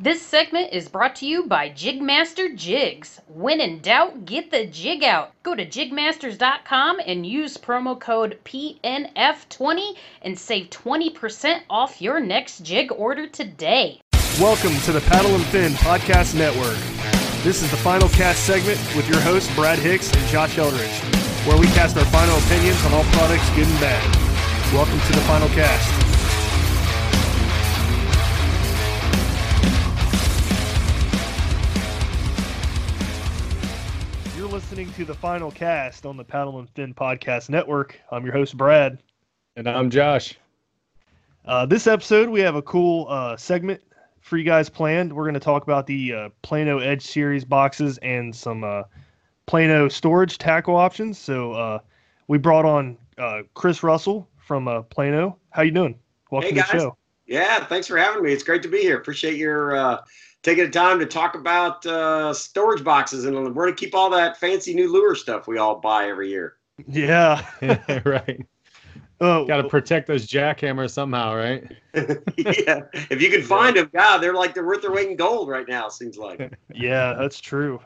This segment is brought to you by Jigmaster Jigs. When in doubt, get the jig out. Go to jigmasters.com and use promo code PNF20 and save 20% off your next jig order today. Welcome to the Paddle and Fin Podcast Network. This is the final cast segment with your hosts, Brad Hicks and Josh Eldridge, where we cast our final opinions on all products, good and bad. Welcome to the final cast. Listening to the final cast on the Paddle and Fin Podcast Network. I'm your host, Brad. And I'm Josh. Uh, this episode, we have a cool uh, segment for you guys planned. We're going to talk about the uh, Plano Edge Series boxes and some uh, Plano storage tackle options. So uh, we brought on uh, Chris Russell from uh, Plano. How you doing? Welcome hey to the show. Yeah, thanks for having me. It's great to be here. Appreciate your uh, taking the time to talk about uh, storage boxes, and we're going to keep all that fancy new lure stuff we all buy every year. Yeah, right. Oh, got to protect those jackhammers somehow, right? yeah, if you can find them, God, they're like they're worth their weight in gold right now. Seems like. yeah, that's true.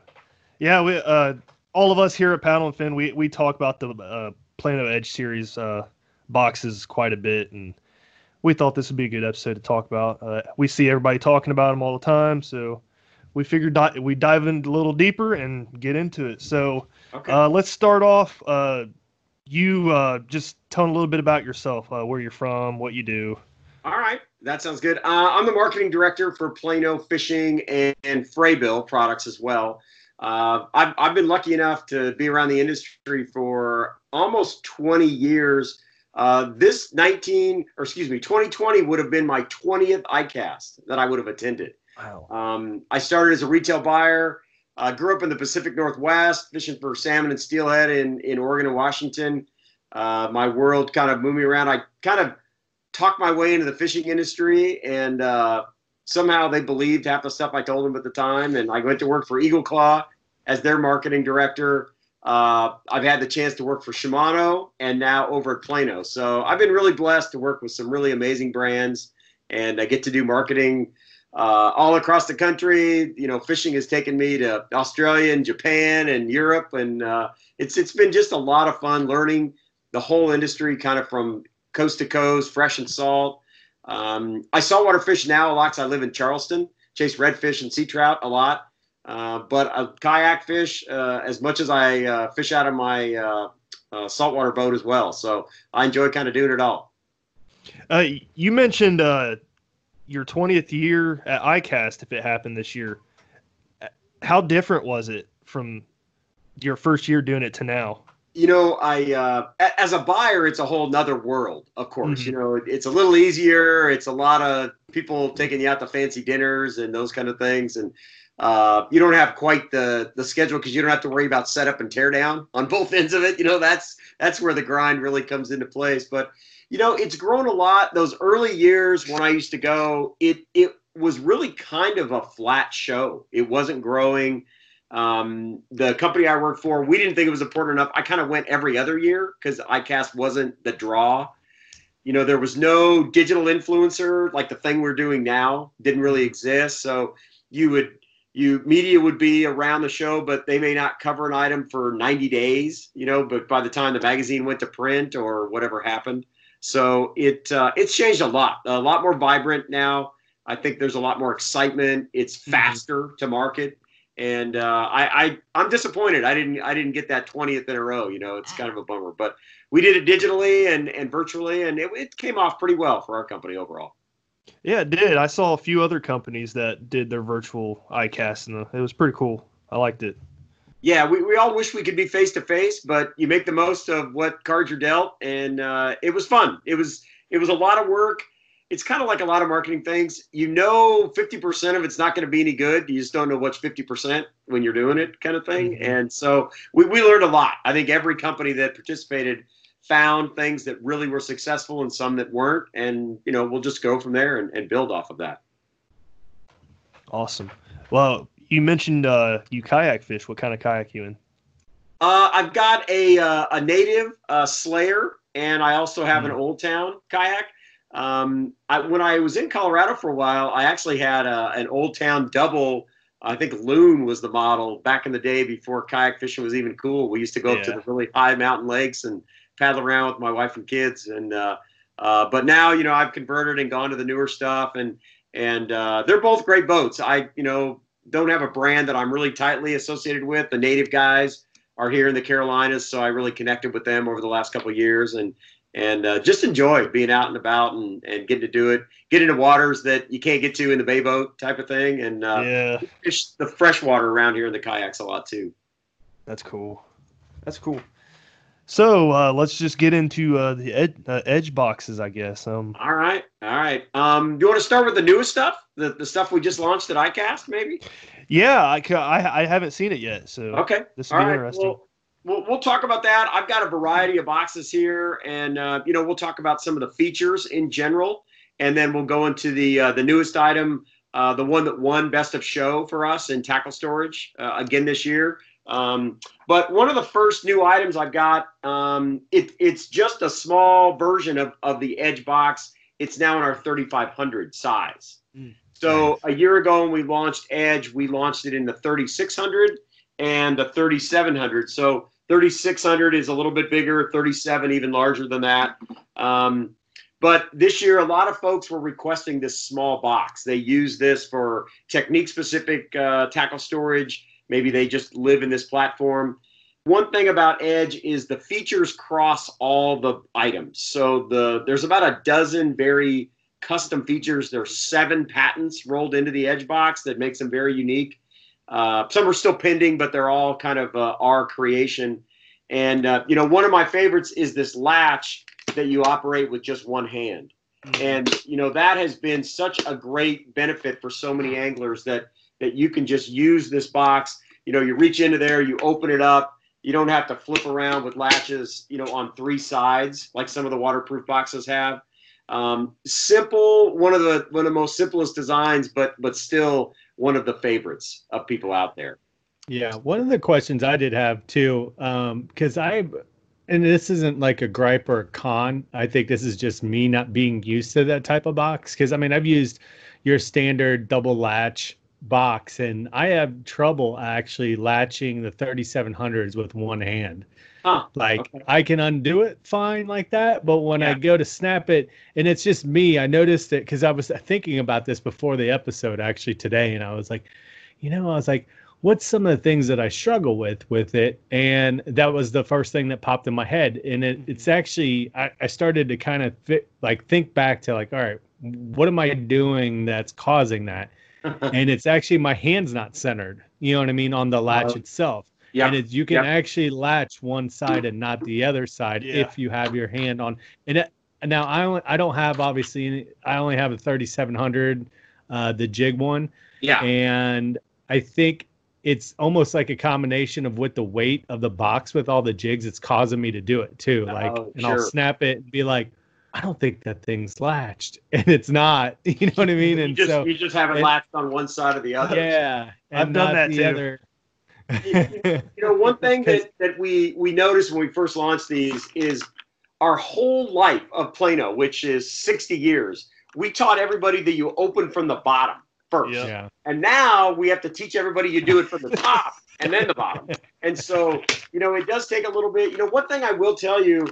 Yeah, we uh, all of us here at Paddle and Fin, we we talk about the uh, Plano Edge series uh, boxes quite a bit, and we thought this would be a good episode to talk about. Uh, we see everybody talking about them all the time, so we figured di- we dive in a little deeper and get into it. So okay. uh, let's start off. Uh, you uh, just tell a little bit about yourself, uh, where you're from, what you do. All right, that sounds good. Uh, I'm the marketing director for Plano Fishing and, and Frabill products as well. I've, I've been lucky enough to be around the industry for almost 20 years uh, this 19, or excuse me, 2020 would have been my 20th ICAST that I would have attended. Wow. Um, I started as a retail buyer. I uh, grew up in the Pacific Northwest, fishing for salmon and steelhead in, in Oregon and Washington. Uh, my world kind of moved me around. I kind of talked my way into the fishing industry, and uh, somehow they believed half the stuff I told them at the time. And I went to work for Eagle Claw as their marketing director. Uh, I've had the chance to work for Shimano and now over at Plano. So I've been really blessed to work with some really amazing brands, and I get to do marketing uh, all across the country. You know, fishing has taken me to Australia and Japan and Europe, and uh, it's it's been just a lot of fun learning the whole industry, kind of from coast to coast, fresh and salt. Um, I saltwater fish now a lot because I live in Charleston, chase redfish and sea trout a lot. Uh, but a kayak fish uh, as much as I uh, fish out of my uh, uh, saltwater boat as well. So I enjoy kind of doing it all. Uh, you mentioned your 20th year at ICAST, if it happened this year. How different was it from your first year doing it to now? you know, I uh, as a buyer, it's a whole nother world. Of course, mm-hmm. you know, it's a little easier. It's a lot of people taking you out to fancy dinners and those kind of things, and uh, you don't have quite the the schedule because you don't have to worry about setup and tear down on both ends of it. You know, that's that's where the grind really comes into place. But you know, it's grown a lot. Those early years when I used to go, it it was really kind of a flat show. It wasn't growing. Um, the company I worked for, we didn't think it was important enough. I kind of went every other year because ICAST wasn't the draw. You know, there was no digital influencer like the thing we're doing now didn't really exist. So you would you media would be around the show, but they may not cover an item for 90 days. You know, but by the time the magazine went to print or whatever happened, so it uh, it's changed a lot. A lot more vibrant now. I think there's a lot more excitement. It's mm-hmm. faster mm-hmm. to market and uh, I, I I'm disappointed. I didn't I didn't get that 20th in a row. You know, it's kind of a bummer. But we did it digitally and and virtually, and it, it came off pretty well for our company overall. Yeah, it did. I saw a few other companies that did their virtual ICAST, and it was pretty cool. I liked it. Yeah, we, we all wish we could be face to face, but you make the most of what cards you're dealt, and uh, it was fun. It was it was a lot of work it's kind of like a lot of marketing things. You know, 50% of it's not going to be any good. You just don't know what's 50% when you're doing it, kind of thing. Mm-hmm. And so we, we learned a lot. I think every company that participated found things that really were successful and some that weren't. And, you know, we'll just go from there and, and build off of that. Awesome. Well, you mentioned uh, you kayak fish. What kind of kayak you in? Uh, I've got a, uh, a native uh, Slayer, and I also have mm-hmm. an Old Town kayak. Um, I, when I was in Colorado for a while, I actually had a, an Old Town double. I think Loon was the model back in the day before kayak fishing was even cool. We used to go yeah. up to the really high mountain lakes and paddle around with my wife and kids. And uh, uh, but now, you know, I've converted and gone to the newer stuff, and and uh, they're both great boats. I, you know, don't have a brand that I'm really tightly associated with. The native guys are here in the Carolinas, so I really connected with them over the last couple of years, and and uh, just enjoy being out and about and, and getting to do it. Get into waters that you can't get to in the bay boat type of thing, and uh, yeah, fish the fresh water around here in the kayaks a lot too. That's cool. That's cool. So uh, let's just get into uh, the ed- uh, edge boxes, I guess. Um, all right, all right. Um, do you want to start with the newest stuff, the, the stuff we just launched at ICAST, maybe? Yeah, I, I, I haven't seen it yet, so okay, this will be right. interesting. Well, we'll, we'll talk about that. I've got a variety of boxes here, and uh, you know we'll talk about some of the features in general, and then we'll go into the uh, the newest item, uh, the one that won best of show for us in tackle storage uh, again this year. Um, but one of the first new items I've got, um, it, it's just a small version of, of the Edge box. It's now in our 3500 size. Mm, so nice. a year ago when we launched Edge, we launched it in the 3600 and the 3700. So 3600 is a little bit bigger, 37 even larger than that. Um, but this year, a lot of folks were requesting this small box. They use this for technique specific uh, tackle storage. Maybe they just live in this platform. One thing about Edge is the features cross all the items. So the there's about a dozen very custom features. There's seven patents rolled into the Edge box that makes them very unique. Uh, some are still pending, but they're all kind of uh, our creation. And uh, you know, one of my favorites is this latch that you operate with just one hand. Mm-hmm. And you know that has been such a great benefit for so many anglers that that you can just use this box. You know, you reach into there, you open it up. You don't have to flip around with latches, you know, on three sides like some of the waterproof boxes have. Um, simple, one of the one of the most simplest designs, but but still one of the favorites of people out there. Yeah, one of the questions I did have too, because um, I, and this isn't like a gripe or a con. I think this is just me not being used to that type of box. Because I mean, I've used your standard double latch box, and I have trouble actually latching the 3700s with one hand. Huh, like okay. I can undo it fine like that, but when yeah. I go to snap it, and it's just me, I noticed it because I was thinking about this before the episode actually today, and I was like, you know, I was like, what's some of the things that I struggle with with it? And that was the first thing that popped in my head. And it, mm-hmm. it's actually, I, I started to kind of fit, like think back to like, all right, what am I doing that's causing that? and it's actually my hands not centered. You know what I mean on the latch uh, itself. Yeah. And it's, you can actually latch one side and not the other side yeah. if you have your hand on. And it, now I only, I don't have obviously any, I only have a 3700, uh, the jig one. Yeah. And I think it's almost like a combination of with the weight of the box with all the jigs, it's causing me to do it too. Like, oh, and sure. I'll snap it and be like, I don't think that thing's latched, and it's not. You know what I mean? And you just, so you just have it latched on one side or the other. Yeah, I've done that too. Other. you know, one thing that, that we we noticed when we first launched these is our whole life of Plano, which is 60 years. We taught everybody that you open from the bottom first. Yeah. And now we have to teach everybody you do it from the top and then the bottom. And so, you know, it does take a little bit. You know, one thing I will tell you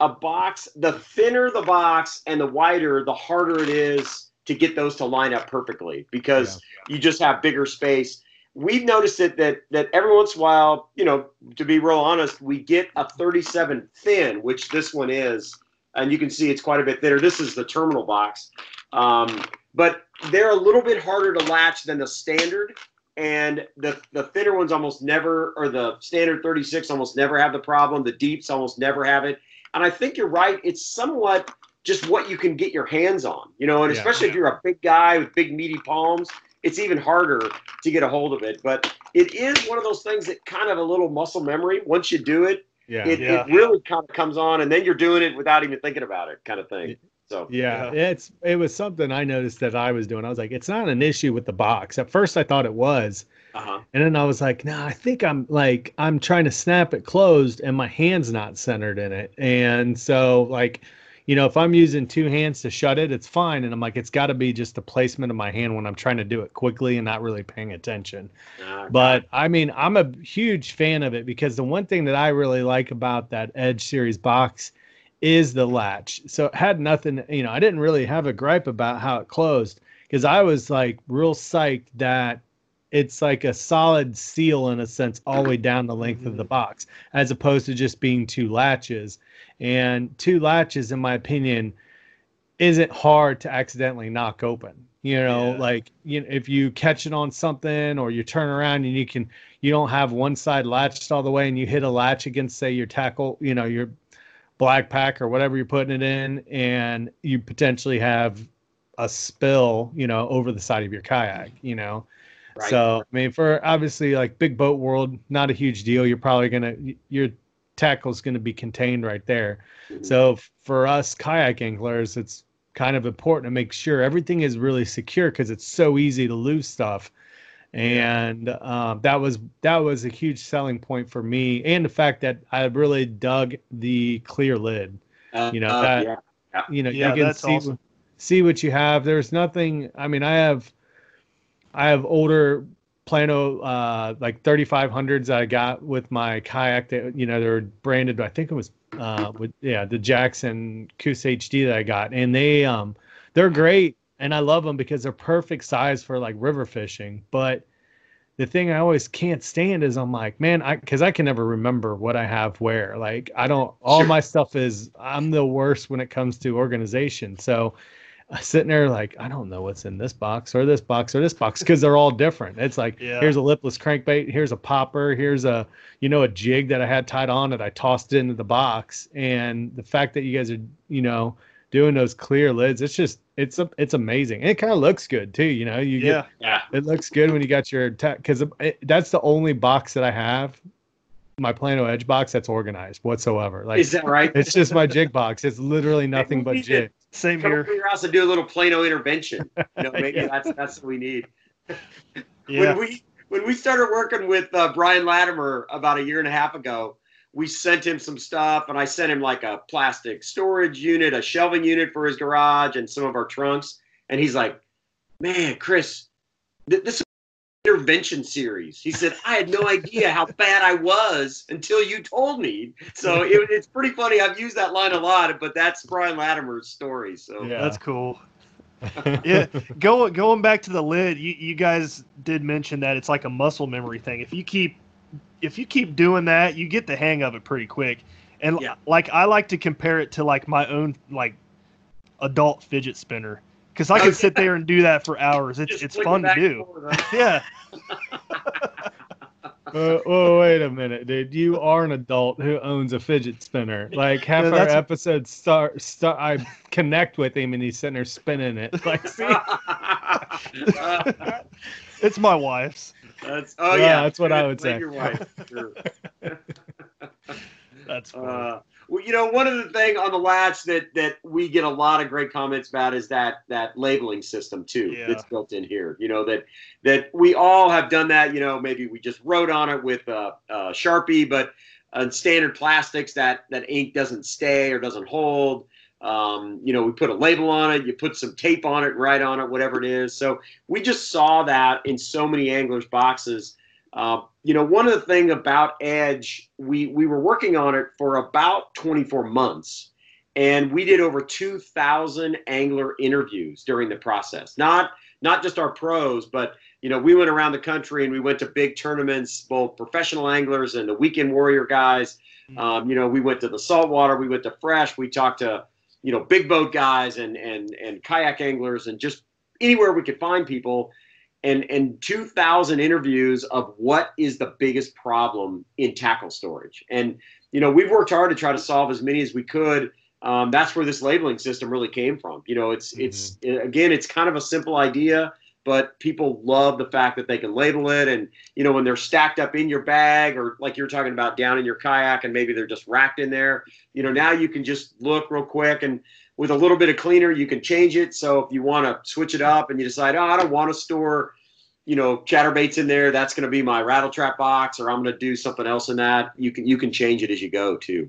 a box, the thinner the box and the wider, the harder it is to get those to line up perfectly because yeah. you just have bigger space. We've noticed it that that every once in a while, you know, to be real honest, we get a 37 thin, which this one is, and you can see it's quite a bit thinner. This is the terminal box, um, but they're a little bit harder to latch than the standard. And the the thinner ones almost never, or the standard 36 almost never have the problem. The deeps almost never have it and I think you're right. It's somewhat just what you can get your hands on, you know, and yeah, especially yeah. if you're a big guy with big meaty palms, it's even harder to get a hold of it. But it is one of those things that kind of a little muscle memory. Once you do it, yeah, it, yeah. it really kind of comes on, and then you're doing it without even thinking about it, kind of thing. So yeah, yeah, it's it was something I noticed that I was doing. I was like, it's not an issue with the box. At first, I thought it was, uh-huh. And then I was like, no, nah, I think I'm like I'm trying to snap it closed and my hand's not centered in it. And so like, you know, if I'm using two hands to shut it, it's fine. And I'm like, it's got to be just the placement of my hand when I'm trying to do it quickly and not really paying attention. Okay. But I mean, I'm a huge fan of it because the one thing that I really like about that Edge series box is the latch. So it had nothing, you know, I didn't really have a gripe about how it closed because I was like real psyched that it's like a solid seal in a sense all the way down the length of the mm-hmm. box as opposed to just being two latches and two latches in my opinion isn't hard to accidentally knock open you know yeah. like you know, if you catch it on something or you turn around and you can you don't have one side latched all the way and you hit a latch against say your tackle you know your black pack or whatever you're putting it in and you potentially have a spill you know over the side of your kayak you know Right. So I mean, for obviously like big boat world, not a huge deal. You're probably gonna your tackle is gonna be contained right there. Mm-hmm. So for us kayak anglers, it's kind of important to make sure everything is really secure because it's so easy to lose stuff. And um, that was that was a huge selling point for me, and the fact that I really dug the clear lid. Uh, you know uh, that yeah. you know yeah, you can see awesome. see what you have. There's nothing. I mean, I have I have older Plano uh, like 3500s I got with my kayak that you know they're branded I think it was uh, with yeah the Jackson Coosa HD that I got. And they um they're great and I love them because they're perfect size for like river fishing. But the thing I always can't stand is I'm like man I because I can never remember what I have where. Like I don't all sure. my stuff is I'm the worst when it comes to organization. So sitting there like I don't know what's in this box or this box or this box because they're all different. It's like yeah. here's a lipless crankbait, here's a popper, here's a you know a jig that I had tied on that I tossed into the box, and the fact that you guys are you know doing those clear lids, it's just it's a, it's amazing. And it kind of looks good too. You know, you yeah get, yeah it looks good when you got your tech because that's the only box that I have my Plano Edge box that's organized whatsoever. Like, is that right? it's just my jig box. It's literally nothing but jig. Same Come here. Come your house and do a little Plano intervention. You know, maybe yeah. that's that's what we need. yeah. When we when we started working with uh, Brian Latimer about a year and a half ago, we sent him some stuff, and I sent him like a plastic storage unit, a shelving unit for his garage, and some of our trunks. And he's like, "Man, Chris, th- this intervention series. He said, I had no idea how bad I was until you told me. So it, it's pretty funny. I've used that line a lot, but that's Brian Latimer's story. So yeah, that's cool. yeah, going going back to the lid, you, you guys did mention that it's like a muscle memory thing. If you keep if you keep doing that, you get the hang of it pretty quick. And Yeah. like I like to compare it to like my own like adult fidget spinner because I can sit there and do that for hours. It's Just it's fun to do. forth. Yeah, Uh, whoa, wait a minute, dude. You are an adult who owns a fidget spinner. Like half Yeah, our that's- episodes start, start. I connect with him and he's sitting there spinning it. Like, see, it's my wife's. That's oh Yeah, yeah, that's what I would say. Your wife. Sure. That's funny. Uh, well, you know, one of the thing on the latch that that we get a lot of great comments about is that that labeling system too Yeah. that's built in here. You know that that we all have done that. You know, maybe we just wrote on it with a, uh, Sharpie, but on standard plastics that that ink doesn't stay or doesn't hold. Um, you know, we put a label on it, you put some tape on it, write on it, whatever it is. So we just saw that in so many anglers' boxes. Uh, you know, one of the thing about Edge, we we were working on it for about 24 months, and we did over 2,000 angler interviews during the process. Not not just our pros, but you know, we went around the country and we went to big tournaments, both professional anglers and the weekend warrior guys. Um, you know, we went to the saltwater, we went to fresh, we talked to you know big boat guys and and and kayak anglers and just anywhere we could find people and and 2000 interviews of what is the biggest problem in tackle storage. And you know we've worked hard to try to solve as many as we could. Um, that's where this labeling system really came from. You know it's it's again it's kind of a simple idea but people love the fact that they can label it. And you know when they're stacked up in your bag or like you're talking about down in your kayak and maybe they're just racked in there you know now you can just look real quick and with a little bit of cleaner you can change it. So if you want to switch it up and you decide oh i don't want to store you know chatterbaits in there that's going to be my rattle trap box or i'm going to do something else in that you can you can change it as you go too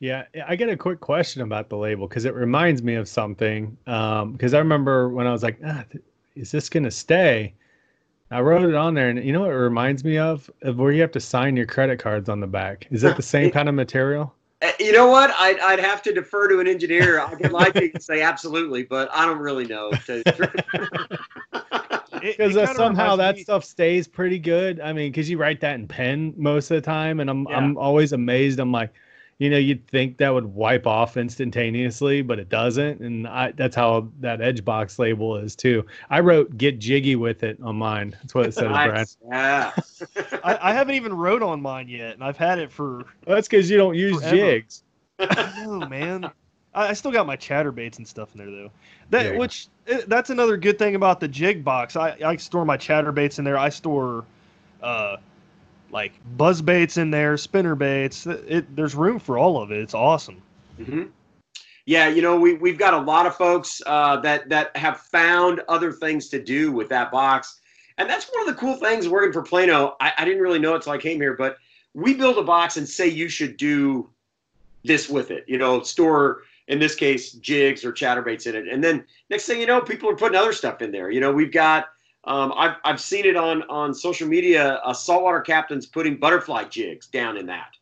Yeah, I get a quick question about the label because it reminds me of something. Because I remember when I was like, ah, th- "Is this gonna stay?" I wrote it on there, and you know what it reminds me of? Of where you have to sign your credit cards on the back. Is it the same kind of material? Uh, you know what I'd, I'd have to defer to an engineer i could like to say absolutely but i don't really know Because it kinda somehow that me- stuff stays pretty good. I mean, because you write that in pen most of the time, and I'm Yeah. I'm always amazed. I'm like, you know, you'd think that would wipe off instantaneously, but it doesn't, and I, that's how that edge box label is too. I wrote "Get jiggy with it" on mine. That's what it says, Brad. Nice. yeah I, I haven't even wrote on mine yet, and I've had it for Well, that's because you don't use Forever. jigs. no man. I, I still got my chatterbaits and stuff in there though. That Yeah. which eh, that's another good thing about the jig box. I, I store my chatterbaits in there. I store uh like buzz baits in there, spinner baits. It, it there's room for all of it. It's awesome. hmm Yeah, you know, we we've got a lot of folks uh, that that have found other things to do with that box, and that's one of the cool things working for Plano. I, I didn't really know it until I came here, but we build a box and say you should do this with it. You know, store in this case jigs or chatterbaits in it, and then next thing you know, people are putting other stuff in there. You know, we've got. Um, I've, I've seen it on, on social media. Uh, saltwater captains putting butterfly jigs down in that.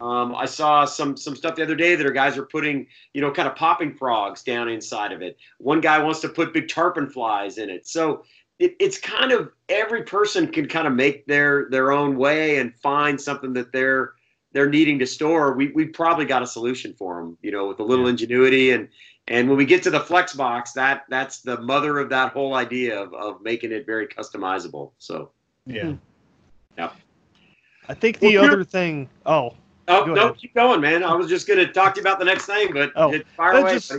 Um, I saw some some stuff the other day that our guys are putting, you know, kind of popping frogs down inside of it. One guy wants to put big tarpon flies in it. So it, it's kind of every person can kind of make their their own way and find something that they're they're needing to store. We we probably got a solution for them, you know, with a little ingenuity and and when we get to the flex box, that that's the mother of that whole idea of of making it very customizable. So Yeah. yeah. I think the Well, other thing. Oh, oh Go no, ahead. keep going, man. I was just gonna talk to you about the next thing, but Oh, it- fire away. just-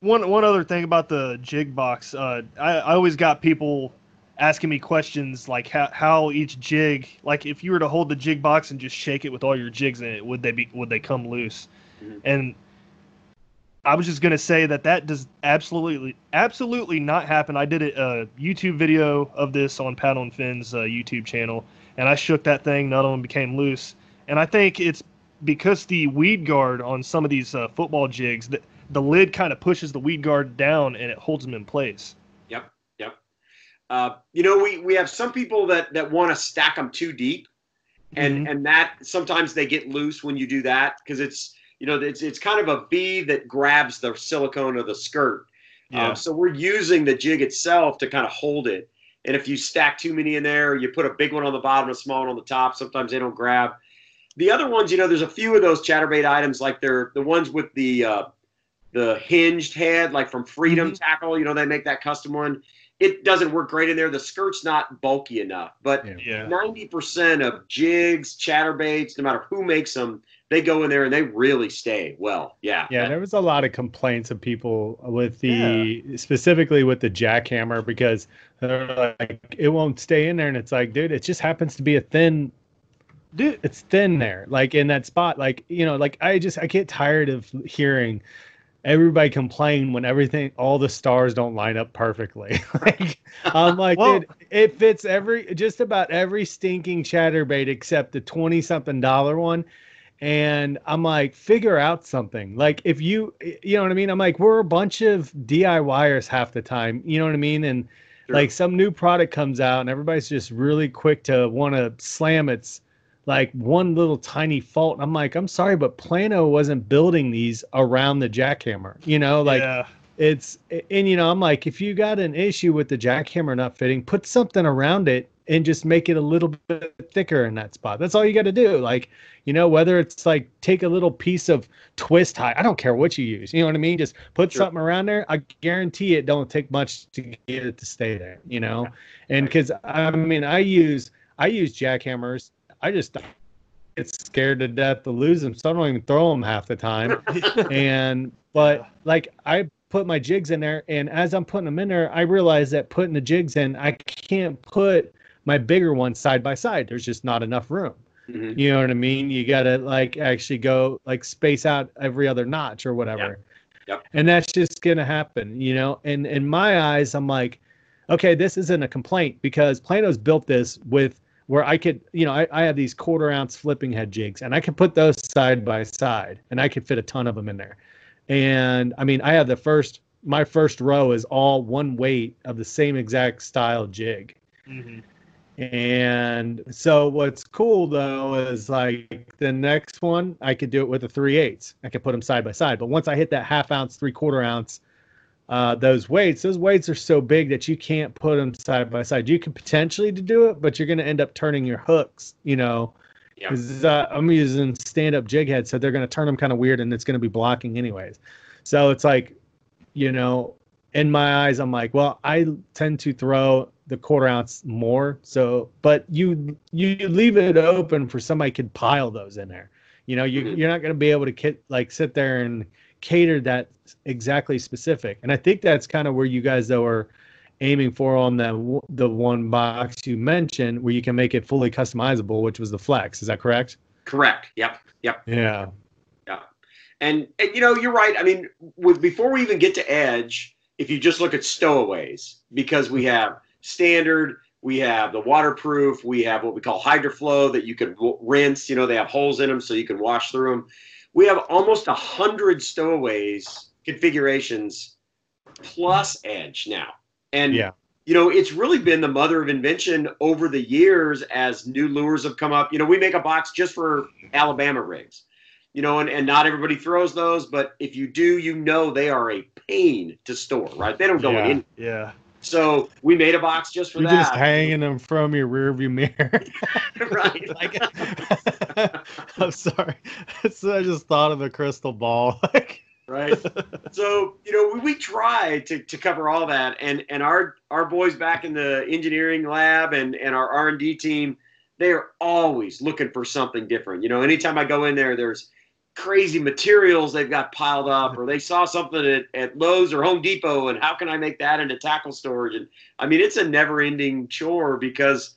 one one other thing about the jig box. Uh, I I always got people asking me questions like how how each jig, like if you were to hold the jig box and just shake it with all your jigs in it, would they be would they come loose? Mhm. And I was just gonna say that that does absolutely, absolutely not happen. I did a, YouTube video of this on Paddle and Fin's uh, YouTube channel, and I shook that thing. None of them became loose, and I think it's because the weed guard on some of these uh, football jigs, the, the lid kind of pushes the weed guard down and it holds them in place. Yep, yep. Uh, you know, we we have some people that that want to stack them too deep, and Mhm. and that sometimes they get loose when you do that because it's you know it's it's kind of a V that grabs the silicone of the skirt. Yeah. Um, so we're using the jig itself to kind of hold it. And if you stack too many in there, you put a big one on the bottom, a small one on the top. Sometimes they don't grab. The other ones, you know, there's a few of those chatterbait items, like they're the ones with the uh, the hinged head, like from Freedom Tackle. You know, they make that custom one. It doesn't work great in there. The skirt's not bulky enough, but Yeah. ninety percent of jigs, chatterbaits, no matter who makes them, they go in there and they really stay well. Yeah. Yeah, there was a lot of complaints of people with the specifically with the jackhammer because they're like it won't stay in there, and it's like, dude, it just happens to be a thin. Dude, it's thin there, like in that spot. Like you know, like I just I get tired of hearing everybody complain when everything, all the stars don't line up perfectly. like I'm like, Well- dude, it fits every just about every stinking chatterbait except the twenty something dollar one and I'm like, figure out something. Like if you, you know what I mean? I'm like, we're a bunch of DIYers half the time. You know what I mean? And Sure. like some new product comes out, and everybody's just really quick to want to slam its like one little tiny fault. I'm like, I'm sorry, but Plano wasn't building these around the jackhammer. You know, like yeah. it's and you know i'm like if you got an issue with the jackhammer not fitting put something around it and just make it a little bit thicker in that spot. That's all you got to do. Like you know whether it's like take a little piece of twist tie i don't care what you use you know what i mean? Just put Sure. something around there i guarantee it don't take much to get it to stay there you know? And because i mean i use i use jackhammers. I just get scared to death to lose them so i don't even throw them half the time. And but like I put my jigs in there, and as I'm putting them in there, I realize that putting the jigs in, I can't put my bigger ones side by side. There's just not enough room. Mhm. You know what I mean? You gotta like actually go like space out every other notch or whatever. Yeah. Yep. And that's just gonna happen, you know. And in my eyes, I'm like, okay, this isn't a complaint because Plano's built this with where I could, you know, I, I have these quarter ounce flipping head jigs and I could put those side by side and I could fit a ton of them in there. And I mean, I have the first, my first row is all one weight of the same exact style jig. Mhm. And so what's cool though is like the next one, I could do it with a three eighths. I could put them side by side. But once I hit that half ounce, three quarter ounce, uh, those weights, those weights are so big that you can't put them side by side. You could potentially do it, but you're going to end up turning your hooks, you know, Yeah. 'cause, uh, I'm using stand up jig head, so they're going to turn them kind of weird and it's going to be blocking anyways. So it's like, you know, in my eyes, I'm like, well, I tend to throw the quarter ounce more. So, but you you leave it open for somebody could pile those in there. You know, you Mhm. you're not going to be able to kit, like sit there and cater that exactly specific. And I think that's kind of where you guys though are aiming for on the the one box you mentioned, where you can make it fully customizable, which was the flex. Is that correct? Correct. Yep. Yep. Yeah. Yeah. And, and you know, you're right. I mean, with before we even get to edge, if you just look at stowaways, because we have standard, we have the waterproof, we have what we call hydroflow that you can w- rinse. You know, they have holes in them so you can wash through them. We have almost a hundred stowaways configurations plus edge now, and Yeah. you know, it's really been the mother of invention over the years as new lures have come up. You know, we make a box just for Alabama rigs, you know, and, and not everybody throws those, but if you do, you know they are a pain to store, right? They don't go Yeah. in. Yeah. So we made a box just for You're that. just hanging them from your rearview mirror. right. like, I'm sorry. So I just thought of a crystal ball. Like, right so you know we, we try to, to cover all that and and our our boys back in the engineering lab and and our r&d team they are always looking for something different you know anytime i go in there there's crazy materials they've got piled up or they saw something at, at lowes or home depot and how can i make that into tackle storage and i mean it's a never ending chore because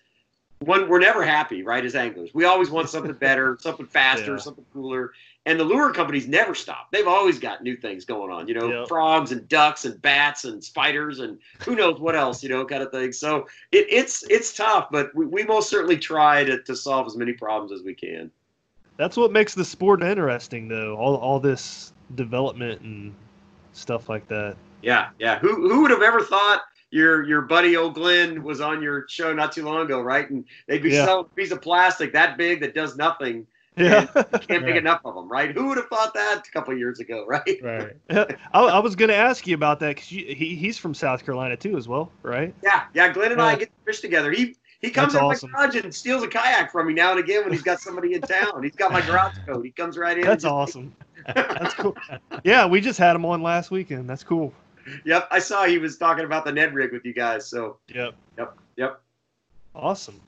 one we're never happy, right? As anglers, we always want something better, something faster, Yeah. something cooler. And the lure companies never stop. They've always got new things going on, you know, Yep. frogs and ducks and bats and spiders and who knows what else, you know, kind of thing. So it, it's it's tough, but we, we most certainly try to, to solve as many problems as we can. That's what makes the sport interesting, though. All all this development and stuff like that. Yeah, yeah. Who who would have ever thought your your buddy old Glenn was on your show not too long ago, right? And they'd be Yeah. selling a piece of plastic that big that does nothing. Yeah. Can't make Right. enough of them, right? Who would have thought that a couple of years ago, right? Right. I, I was going to ask you about that because he, he's from South Carolina too, as well, right? Yeah, yeah. Glenn and I get to fish together. He he comes That's in awesome. my garage and steals a kayak from me now and again when he's got somebody in town. He's got my garage code. He comes right in. That's awesome. That's cool. Yeah, we just had him on last weekend. That's cool. Yep, I saw he was talking about the Ned rig with you guys. So Yep. yep, yep. Awesome.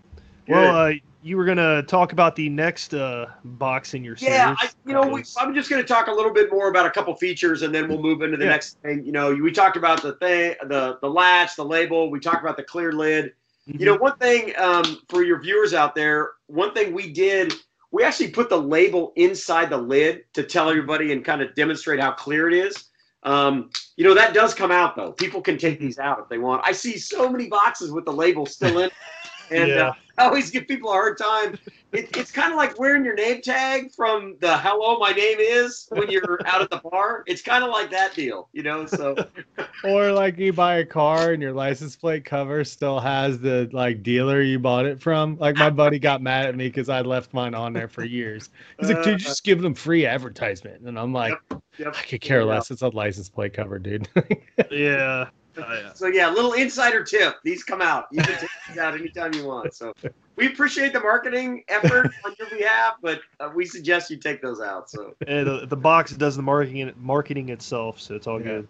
Good. Well, uh, you were going to talk about the next uh, box in your series. Yeah, I, you know, we, I'm just going to talk a little bit more about a couple features, and then we'll move into the Yeah. next thing. You know, we talked about the thing, the the latch, the label. We talked about the clear lid. You know, one thing um, for your viewers out there, one thing we did, we actually put the label inside the lid to tell everybody and kind of demonstrate how clear it is. Um, you know, that does come out though. People can take these out if they want. I see so many boxes with the label still in, and Yeah. uh, I always give people a hard time. It, it's kind of like wearing your name tag from the "Hello, my name is" when you're out at the bar. It's kind of like that deal, you know. So Or like you buy a car and your license plate cover still has the like dealer you bought it from. Like my buddy got mad at me because I left mine on there for years. He's like, dude, just give them free advertisement. And I'm like, yep. I could care Yeah. less. It's a license plate cover, dude. Yeah. Oh, yeah. So yeah, little insider tip. These come out. You can take these out anytime you want. So we appreciate the marketing effort on your behalf, but uh, we suggest you take those out. So Yeah, the, the box does the marketing marketing itself, so it's all Yeah. good.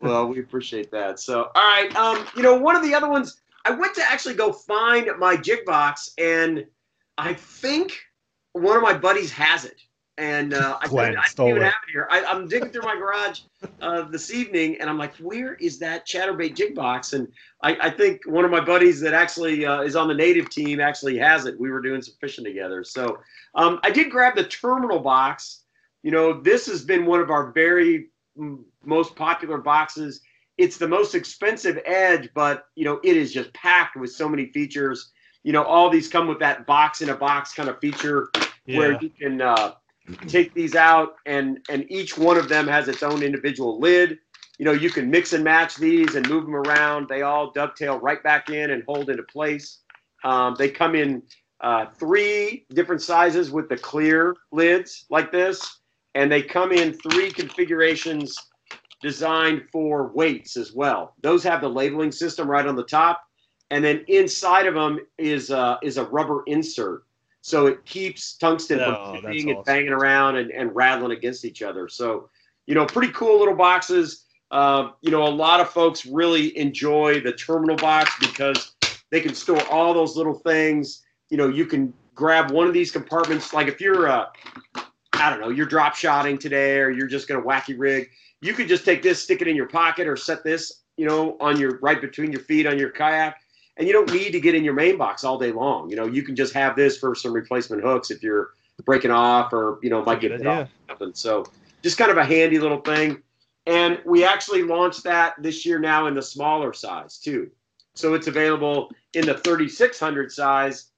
well, we appreciate that. So all right, um, you know, one of the other ones I went to actually go find my jig box, and I think one of my buddies has it. And uh, I, Glenn I didn't even it. have it here. I, I'm digging through my garage uh, this evening, and I'm like, "Where is that chatterbait jig box?" And I, I think one of my buddies that actually uh, is on the native team actually has it. We were doing some fishing together, so um, I did grab the terminal box. You know, this has been one of our very mm, most popular boxes. It's the most expensive edge, but you know, it is just packed with so many features. You know, all these come with that box in a box kind of feature where you can uh, take these out and and each one of them has its own individual lid. You know you can mix and match these and move them around. They all dovetail right back in and hold into place. Um, they come in uh, three different sizes with the clear lids like this and they come in three configurations designed for weights as well. Those have the labeling system right on the top and then inside of them is uh, is a rubber insert so it keeps tungsten Oh, from that's hitting and awesome. banging around and, and rattling against each other. So, you know, pretty cool little boxes. Uh, you know, a lot of folks really enjoy the terminal box because they can store all those little things. You know, you can grab one of these compartments. Like if you're, uh, I don't know, you're drop shotting today or you're just going to wacky rig, you could just take this, stick it in your pocket or set this, you know, on your right between your feet on your kayak and you don't need to get in your main box all day long. You know, you can just have this for some replacement hooks if you're breaking off or you know might get hit off something. So just kind of a handy little thing. And we actually launched that this year now in the smaller size too. So it's available in the 3600 size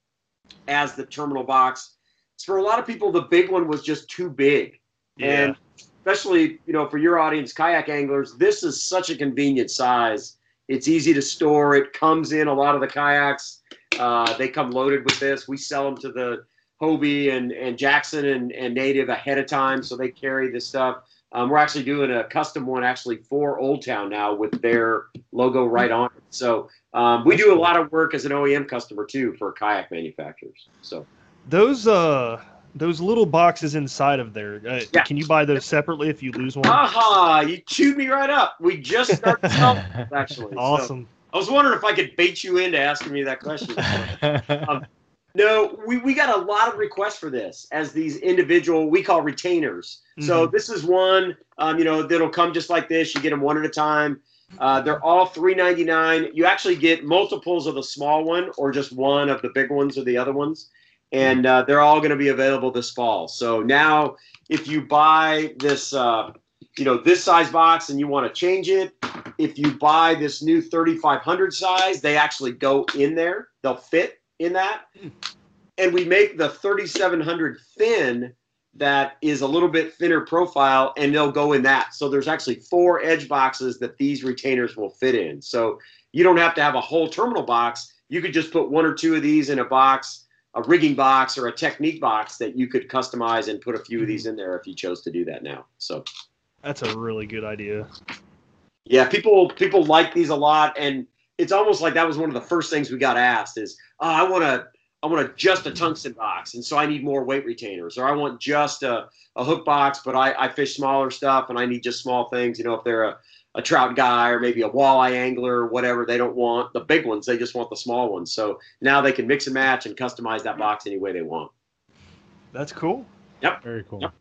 as the terminal box. So for a lot of people, the big one was just too big. And especially, you know, for your audience, kayak anglers, this is such a convenient size. It's easy to store. It comes in a lot of the kayaks. Uh, they come loaded with this. We sell them to the Hobie and, and Jackson and, and Native ahead of time, so they carry this stuff. Um, we're actually doing a custom one actually for Old Town now with their logo right on it. So um, we do a lot of work as an OEM customer too for kayak manufacturers. So Those uh those little boxes inside of there, uh, Yeah. can you buy those separately if you lose one? aha, you chewed me right up. We just started selling those, actually. So awesome. I was wondering if I could bait you into asking me that question. No, we, we got a lot of requests for this as these individual we call retainers. So this is one, um, you know, that'll come just like this. You get them one at a time. Uh, they're all three ninety nine. You actually get multiples of the small one, or just one of the big ones, or the other ones, and uh, they're all going to be available this fall. So now, if you buy this, uh, you know, this size box, and you want to change it, if you buy this new thirty five hundred size, they actually go in there. They'll fit in that, and we make the thirty seven hundred thin that is a little bit thinner profile and they'll go in that. So there's actually four edge boxes that these retainers will fit in. So you don't have to have a whole terminal box. You could just put one or two of these in a box, a rigging box or a technique box that you could customize and put a few of these mm-hmm. in there if you chose to do that now. So That's a really good idea. yeah, people people like these a lot and it's almost like that was one of the first things we got asked is, "Oh, I want to I want a, just a tungsten box, and so I need more weight retainers, or I want just a, a hook box, but I, I fish smaller stuff and I need just small things. You know, if they're a, a trout guy or maybe a walleye angler or whatever, they don't want the big ones, they just want the small ones. So now they can mix and match and customize that box any way they want. That's cool. Yep. Very cool. Yep.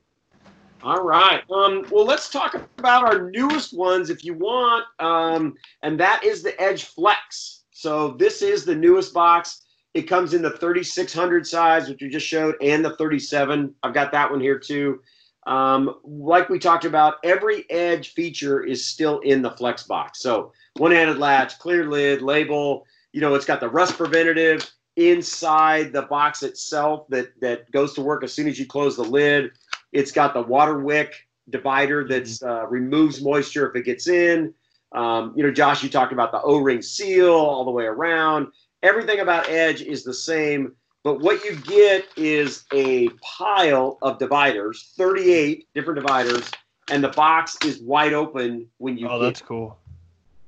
All right. Um, well, let's talk about our newest ones if you want, um, and that is the Edge Flex. So this is the newest box. It comes in the 3600 size, which we just showed, and the 37. I've got that one here too. Um, like we talked about, every edge feature is still in the flex box. So one-handed latch, clear lid, label. You know, it's got the rust preventative inside the box itself that that goes to work as soon as you close the lid. It's got the water wick divider that uh, removes moisture if it gets in. Um, you know, Josh, you talked about the O-ring seal all the way around everything about Edge is the same, but what you get is a pile of dividers, 38 different dividers, and the box is wide open when you. Oh, that's cool.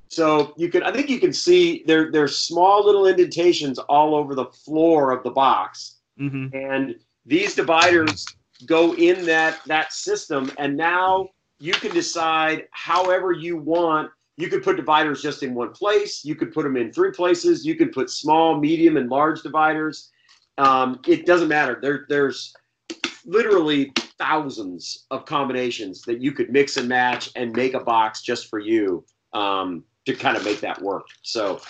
So you can, I think you can see there. There's small little indentations all over the floor of the box, mm-hmm. and these dividers go in that that system, and now you can decide however you want you could put dividers just in one place. You could put them in three places. You could put small, medium, and large dividers. Um, it doesn't matter. There, there's literally thousands of combinations that you could mix and match and make a box just for you um, to kind of make that work. So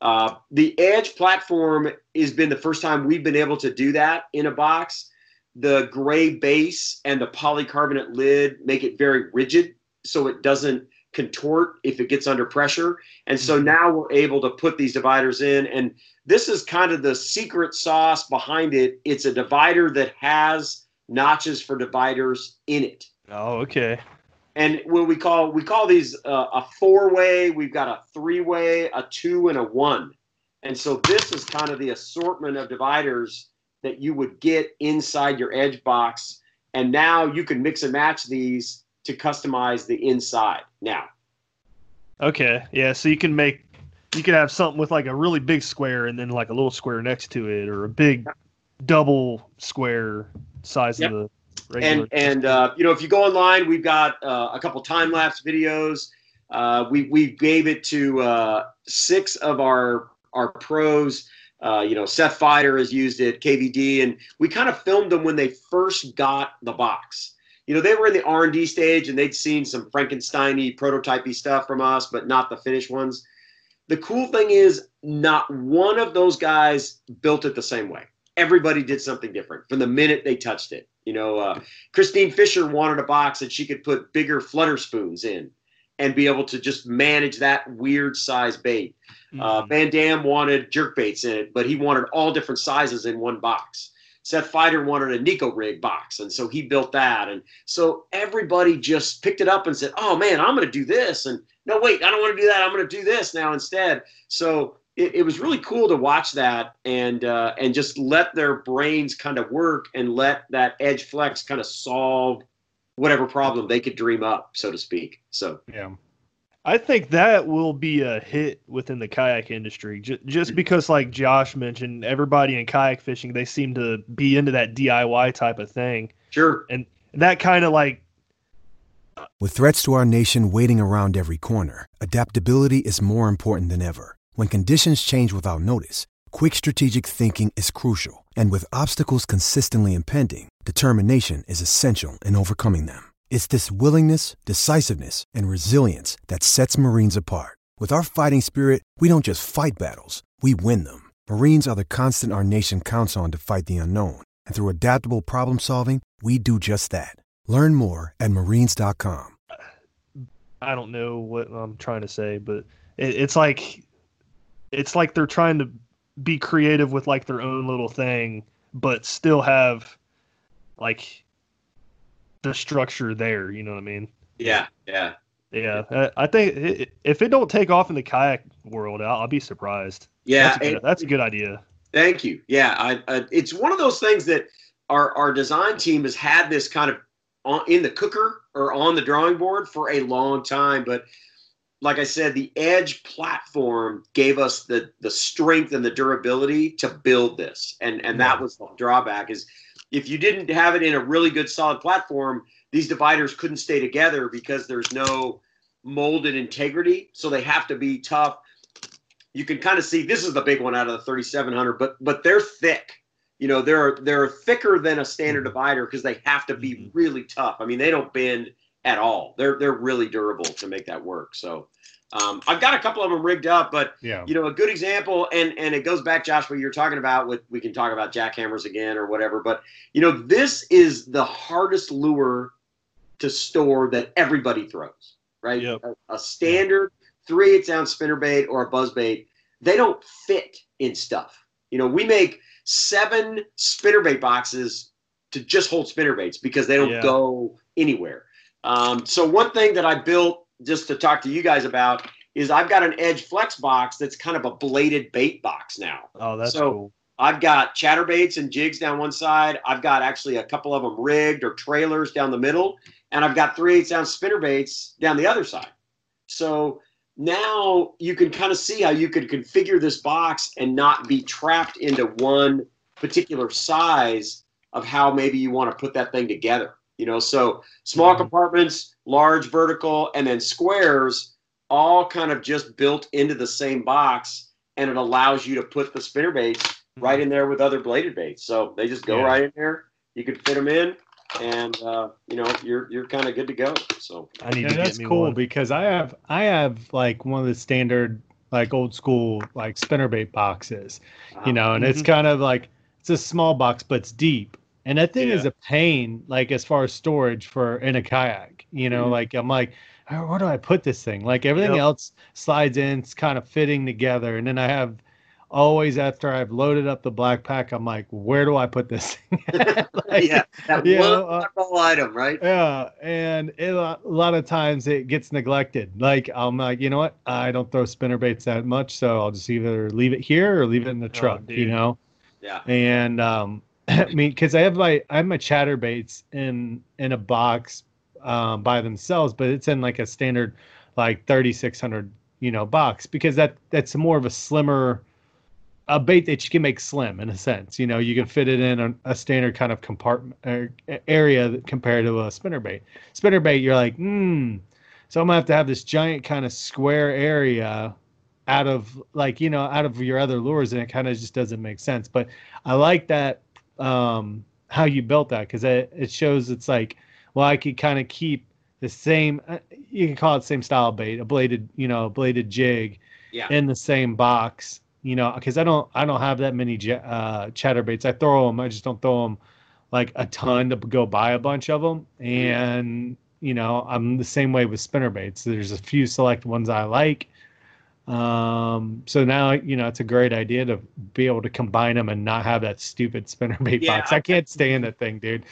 uh, the Edge platform has been the first time we've been able to do that in a box. The gray base and the polycarbonate lid make it very rigid, so it doesn't contort if it gets under pressure. And so now we're able to put these dividers in. And this is kind of the secret sauce behind it. It's a divider that has notches for dividers in it. Oh, okay. And what we call we call these uh, a four way. We've got a three way, a two, and a one. And so this is kind of the assortment of dividers that you would get inside your edge box. And now you can mix and match these to customize the inside now. Okay, yeah, so you can make you can have something with like a really big square and then like a little square next to it, or a big double square size yep. of the regular. And and uh, you know, if you go online, we've got uh, a couple time lapse videos. Uh, we we gave it to uh, six of our our pros. Uh, you know, Seth Feider has used it, KVD, and we kind of filmed them when they first got the box you know, they were in the R and D stage and they'd seen some Frankensteiny prototypey stuff from us, but not the finished ones. The cool thing is, not one of those guys built it the same way. Everybody did something different from the minute they touched it. You know, uh, Christine Fisher wanted a box that she could put bigger flutter spoons in and be able to just manage that weird size bait. Uh, mm-hmm. Uh, Van Dam wanted jerk baits in it, but he wanted all different sizes in one box. Seth Feider wanted a Neko rig box, and so he built that. And so everybody just picked it up and said, "Oh man, I'm going to do this." And no, wait, I don't want to do that. I'm going to do this now instead. So it, it was really cool to watch that and uh, and just let their brains kind of work and let that Edge Flex kind of solve whatever problem they could dream up, so to speak. So yeah. I think that will be a hit within the kayak industry, J- just mm. because, like Josh mentioned, everybody in kayak fishing they seem to be into that DIY type of thing. Sure, and that kind of like. With threats to our nation waiting around every corner, adaptability is more important than ever. When conditions change without notice, quick strategic thinking is crucial, and with obstacles consistently impending, determination is essential in overcoming them. It's this willingness, decisiveness, and resilience that sets Marines apart. With our fighting spirit, we don't just fight battles, we win them. Marines are the constant our nation counts on to fight the unknown. And through adaptable problem solving, we do just that. Learn more at marines.com. I don't know what I'm trying to say, but it, it's like it's like they're trying to be creative with like their own little thing, but still have like the structure there. You know what I mean? Yeah, yeah. Yeah, I- I think i- if it don't take off in the kayak world, I'll, I'll be surprised. Yeah, that's a good, and- that's a good idea. Thank you. Yeah, I, I, it's one of those things that our our design team has had this kind of on, in the cooker or on the drawing board for a long time. But like I said, the Edge platform gave us the the strength and the durability to build this, and and that was the drawback is if you didn't have it in a really good solid platform, these dividers couldn't stay together because there's no molded integrity, so they have to be tough. You can kind of see this is the big one out of the 3700 but but they're thick. You know they're they're thicker than a standard divider because they have to be mm-hmm. really tough. I mean they don't bend at all. They're they're really durable to make that work. So um, i've got a couple of them rigged up but Yeah. you know a good example and and it goes back josh what you're talking about with we can talk about jackhammers again or whatever but you know this is the hardest lure to store that everybody throws right Yep. a, a standard three eighths ounce spinnerbait or a buzzbait, they don't fit in stuff. You know, we make seven spinnerbait boxes to just hold spinnerbaits because they don't Yeah. go anywhere. Um, so one thing that I built just to talk to you guys about is I've got an Edge Flex box that's kind of a bladed bait box now. Oh, that's So- cool. I've got chatterbaits and jigs down one side. I've got actually a couple of them rigged or trailers down the middle, and I've got three eighths ounce spinnerbaits down the other side. So now you can kind of see how you could configure this box and not be trapped into one particular size of how maybe you want to put that thing together. You know, so small mm-hmm. compartments, large vertical, and then squares, all kind of just built into the same box, and it allows you to put the spinnerbaits mm-hmm. right in there with other bladed baits. So they just go Yeah. right in there. You can fit them in, and uh, you know you're you're kind of good to go. So I need Yeah, to that's get me cool one. because I have I have like one of the standard like old school like spinnerbait boxes, you ah. know, and it's mm-hmm. kind of like it's a small box but it's deep, and that thing is a pain like as far as storage for in a kayak, you know, Mhm. like I'm like. "Oh, Where do I put this thing? Like everything Yep. else slides in, it's kind of fitting together. And then I have always after I've loaded up the BlackPak, I'm like, where do I put this thing? Like, yeah, that one know, uh, item, right? yeah, and it, a lot of times it gets neglected. Like I'm like, you know what? I don't throw spinner baits that much, so I'll just either leave it here or leave it in the truck. you know, Yeah. and um, I mean, because I have my I have my chatterbaits in in a box um, by themselves, but it's in like a standard like 3600 you know box because that that's more of a slimmer a bait that you can make slim in a sense. You know, you can fit it in a, a standard kind of compartment er, area compared to a spinner bait. Spinner bait, you're like, hmm. So I'm gonna have to have this giant kind of square area out of like you know out of your other lures, and it kind of just doesn't make sense. But I like that um, how you built that because it it shows it's like well I could kind of keep the same uh, you can call it same style bait a bladed you know a bladed jig Yeah. in the same box you know because i don't i don't have that many uh chatterbaits i throw them i just don't throw them like a ton to go buy a bunch of them and you know i'm the same way with spinnerbaits there's a few select ones i like um so now you know it's a great idea to be able to combine them and not have that stupid spinnerbait Yeah, box i can't stand that thing dude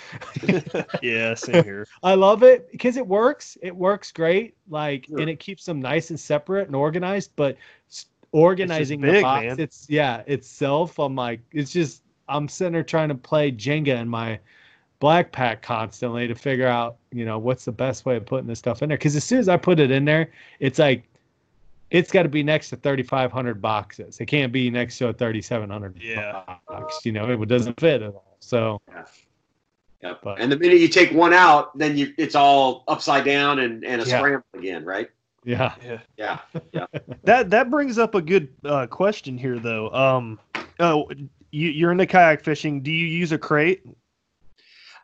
yeah, same here. I love it because it works. It works great. Like, Sure. and it keeps them nice and separate and organized. But s- organizing the box, man. it's yeah, itself. I'm like, it's just I'm sitting there trying to play Jenga in my BlackPak constantly to figure out, you know, what's the best way of putting this stuff in there. Because as soon as I put it in there, it's like it's got to be next to 3,500 boxes. It can't be next to a 3,700 Yeah. box. You know, it doesn't fit at all. So Yeah. But- and the minute you take one out, then you it's all upside down and, and a Yeah. scramble again, right? yeah, Yeah. That that brings up a good uh, question here, though. Um, oh, you, you're into kayak fishing. Do you use a crate?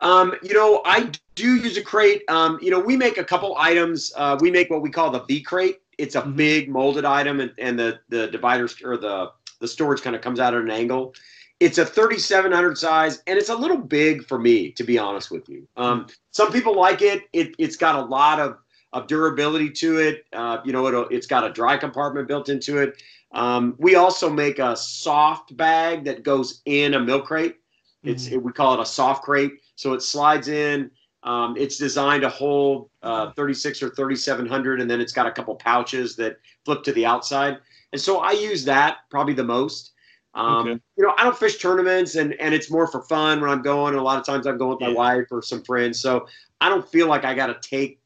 Um, you know, I do use a crate. Um, you know, we make a couple items. Uh, we make what we call the V crate. It's a big molded item, and, and the the dividers or the the storage kind of comes out at an angle. It's a 3700 size, and it's a little big for me, to be honest with you. Um, some people like it. it. It's got a lot of, of durability to it. Uh, you know, it'll, it's got a dry compartment built into it. Um, we also make a soft bag that goes in a milk crate. It's we call it a soft crate, so it slides in. Um, it's designed to hold uh, 36 or 3700, and then it's got a couple pouches that flip to the outside. And so I use that probably the most. Um, Okay. You know, I don't fish tournaments, and and it's more for fun when I'm going. And a lot of times I'm going with my Yeah. wife or some friends, so I don't feel like I got to take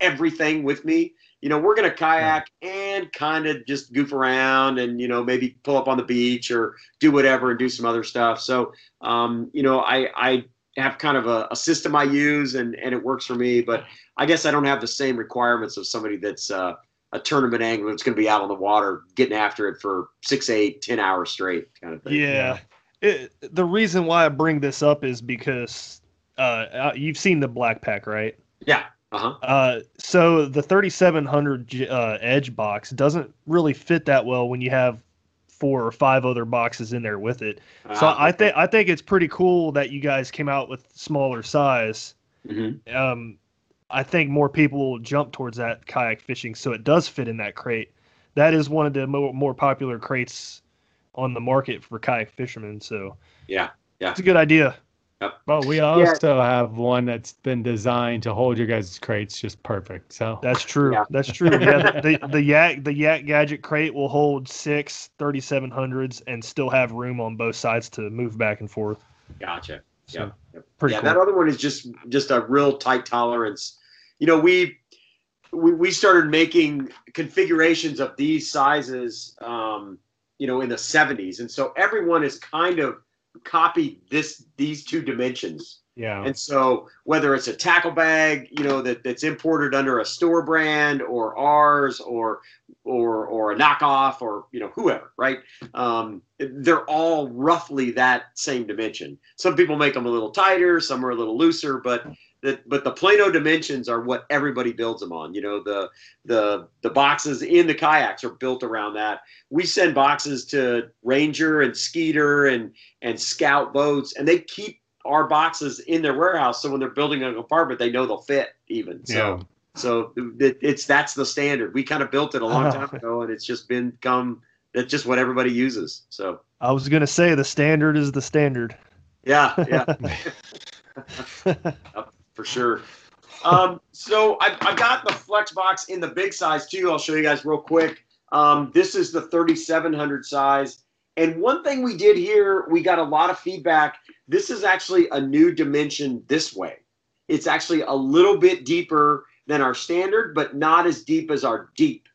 everything with me. You know, we're gonna kayak and kind of just goof around, and you know, maybe pull up on the beach or do whatever and do some other stuff. So, um, you know, I I have kind of a, a system I use, and and it works for me. But I guess I don't have the same requirements of somebody that's uh, a tournament angler that's going to be out on the water getting after it for six, eight, ten hours straight, kind of thing. Yeah. It, the reason why I bring this up is because uh, uh, you've seen the BlackPak, right? Yeah. Uh huh. Uh, so the 3700 uh, Edge box doesn't really fit that well when you have four or five other boxes in there with it. So Ah, I think I think it's pretty cool that you guys came out with smaller size. Mhm. Um, I think more people will jump towards that kayak fishing, so it does fit in that crate. That is one of the more, more popular crates on the market for kayak fishermen. So Yeah. Yeah. it's a good idea. But we also have one that's been designed to hold your guys' crates just perfect. So That's true. Yeah. That's true. Yeah, the, the, the Yak the Yak Gadget crate will hold six 3700s and still have room on both sides to move back and forth. Gotcha. So, Yep. Yep. pretty yeah, cool. that other one is just just a real tight tolerance. You know, we we, we started making configurations of these sizes, um, you know, in the 70s, and so everyone is kind of copied this these two dimensions. yeah, And so whether it's a tackle bag, you know, that, that's imported under a store brand or ours or or or a knockoff or you know whoever, right? Um, they're all roughly that same dimension. Some people make them a little tighter, some are a little looser, but that but the Plano dimensions are what everybody builds them on. You know, the the the boxes in the kayaks are built around that. We send boxes to Ranger and Skeeter and and Scout boats, and they keep our boxes in their warehouse. So when they're building a compartment, they know they'll fit even. So Yeah. so it, it's that's the standard. We kind of built it a long time ago, and it's just been become that's just what everybody uses. So I was gonna say the standard is the standard. yeah, yeah. for sure. Um, so I've, I've got the flex box in the big size too. I'll show you guys real quick. Um, this is the 3700 size. And one thing we did here, we got a lot of feedback. This is actually a new dimension this way. It's actually a little bit deeper than our standard, but not as deep as our deep.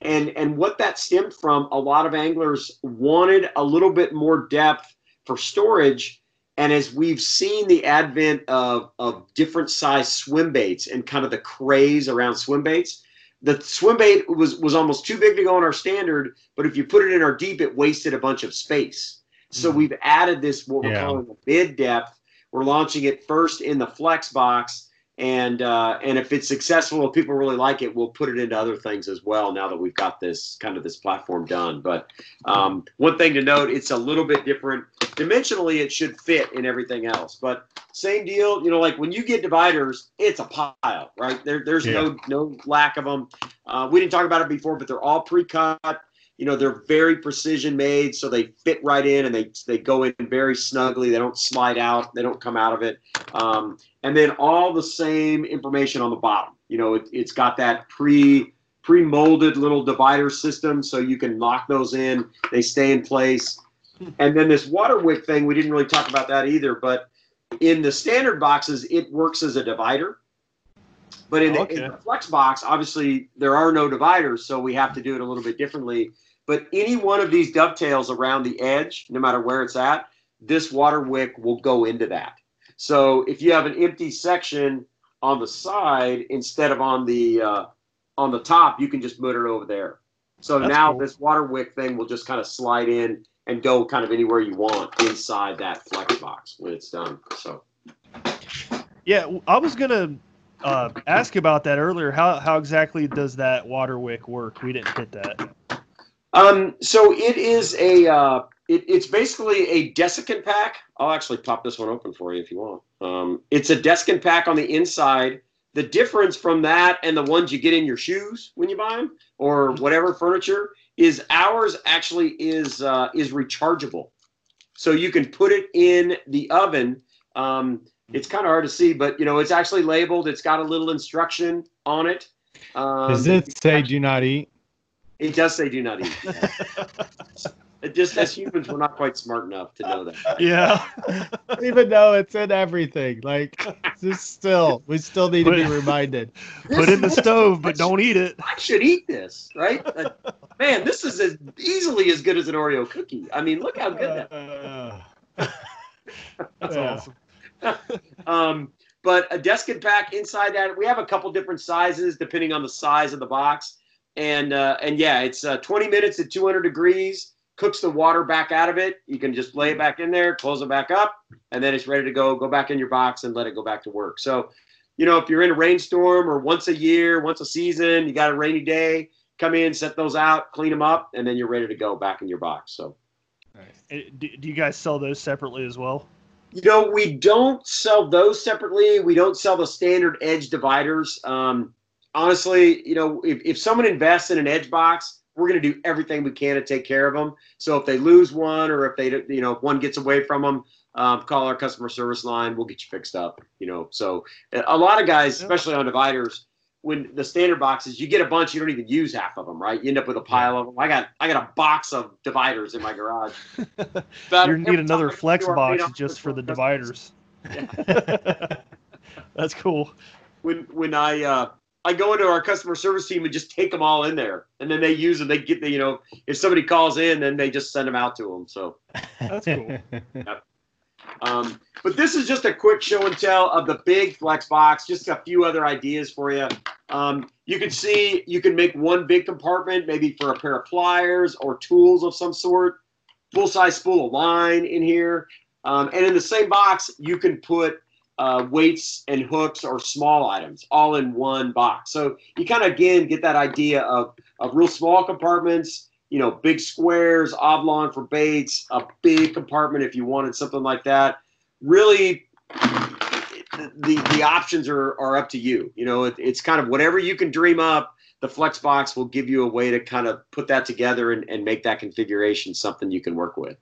And and what that stemmed from, a lot of anglers wanted a little bit more depth for storage. And as we've seen the advent of, of different size swim baits and kind of the craze around swim baits, the swim bait was, was almost too big to go on our standard, but if you put it in our deep, it wasted a bunch of space. So mm-hmm. we've added this, what we're Yeah. calling the mid depth. We're launching it first in the flex box. And uh, and if it's successful, if people really like it, we'll put it into other things as well. Now that we've got this kind of this platform done, but um, one thing to note, it's a little bit different dimensionally. It should fit in everything else, but same deal. You know, like when you get dividers, it's a pile, right? There, there's no no lack of them. Uh, we didn't talk about it before, but they're all pre-cut. You know, they're very precision made, so they fit right in and they they go in very snugly. They don't slide out. They don't come out of it. Um, and then all the same information on the bottom. You know, it, it's got that pre pre-molded little divider system, so you can lock those in. They stay in place. And then this water wick thing, we didn't really talk about that either. But in the standard boxes, it works as a divider. But in, the, in the flex box, obviously there are no dividers, so we have to do it a little bit differently. But any one of these dovetails around the edge, no matter where it's at, this water wick will go into that. So if you have an empty section on the side instead of on the uh, on the top, you can just put it over there. So That's now cool. this water wick thing will just kind of slide in and go kind of anywhere you want inside that flex box when it's done. So Yeah, I was gonna uh, ask about that earlier. How how exactly does that water wick work? We didn't hit that. Um, so it is a uh, it, it's basically a desiccant pack. I'll actually pop this one open for you if you want. Um, it's a desiccant pack on the inside. The difference from that and the ones you get in your shoes when you buy them or whatever furniture is ours actually is uh, is rechargeable. So you can put it in the oven. Um, it's kind of hard to see, but you know it's actually labeled. It's got a little instruction on it. Um, Does it say do not eat? It does say do not eat. It just as humans, we're not quite smart enough to know that. Yeah. Even though it's in everything, like just still, we still need to be Put- reminded. Put it in the stove, but don't eat it. I should eat this, right? Uh, man, this is as easily as good as an Oreo cookie. I mean, look how good that. That's awesome. Um, but a desiccant pack inside that, we have a couple different sizes depending on the size of the box. And uh, and yeah, it's uh, 20 minutes at 200 degrees. Cooks the water back out of it. You can just lay it back in there, close it back up, and then it's ready to go. Go back in your box and let it go back to work. So, you know, if you're in a rainstorm or once a year, once a season, you got a rainy day, come in, set those out, clean them up, and then you're ready to go back in your box. So. Eh, Do, do you guys sell those separately as well? You know, we don't sell those separately. We don't sell the standard edge dividers. Um, honestly, you know, if, if someone invests in an edge box, we're going to do everything we can to take care of them. So if they lose one or if they, you know, if one gets away from them, um, call our customer service line. We'll get you fixed up. You know, so a lot of guys, especially on dividers, when the standard boxes, you get a bunch, you don't even use half of them, right? You end up with a pile of them. I got, I got a box of dividers in my garage. You need another flex box just for the dividers. That's cool. when when I uh, I go into our customer service team and just take them all in there, and then they use them. They get the you know if somebody calls in, then they just send them out to them. So, That's cool. um, but this is just a quick show and tell of the big flex box. Just a few other ideas for you. Um, you can see you can make one big compartment, maybe for a pair of pliers or tools of some sort. Full size spool of line in here, um, and in the same box you can put uh, weights and hooks or small items all in one box. So you kind of again get that idea of, of real small compartments, you know, big squares, oblong for baits, a big compartment if you wanted something like that. Really, the the options are, are up to you. You know, it, it's kind of whatever you can dream up. The flex box will give you a way to kind of put that together and, and make that configuration something you can work with.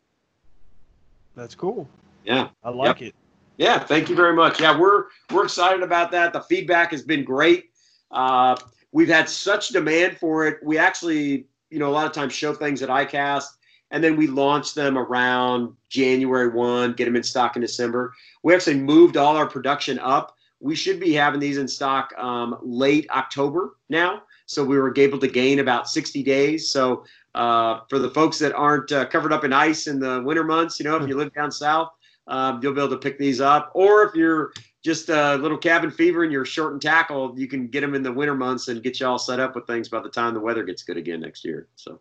That's cool. Yeah. I like it. Yeah, thank you very much. Yeah, we're we're excited about that. The feedback has been great. Uh, we've had such demand for it. We actually, you know, a lot of times show things at ICAST, and then we launch them around January one, get them in stock in December. We actually moved all our production up. We should be having these in stock um, late October now. So we were able to gain about 60 days. So uh, for the folks that aren't uh, covered up in ice in the winter months, you know, if you live down south, um, you'll be able to pick these up. Or if you're just a little cabin fever and you're short and tackle, you can get them in the winter months and get you all set up with things by the time the weather gets good again next year. So.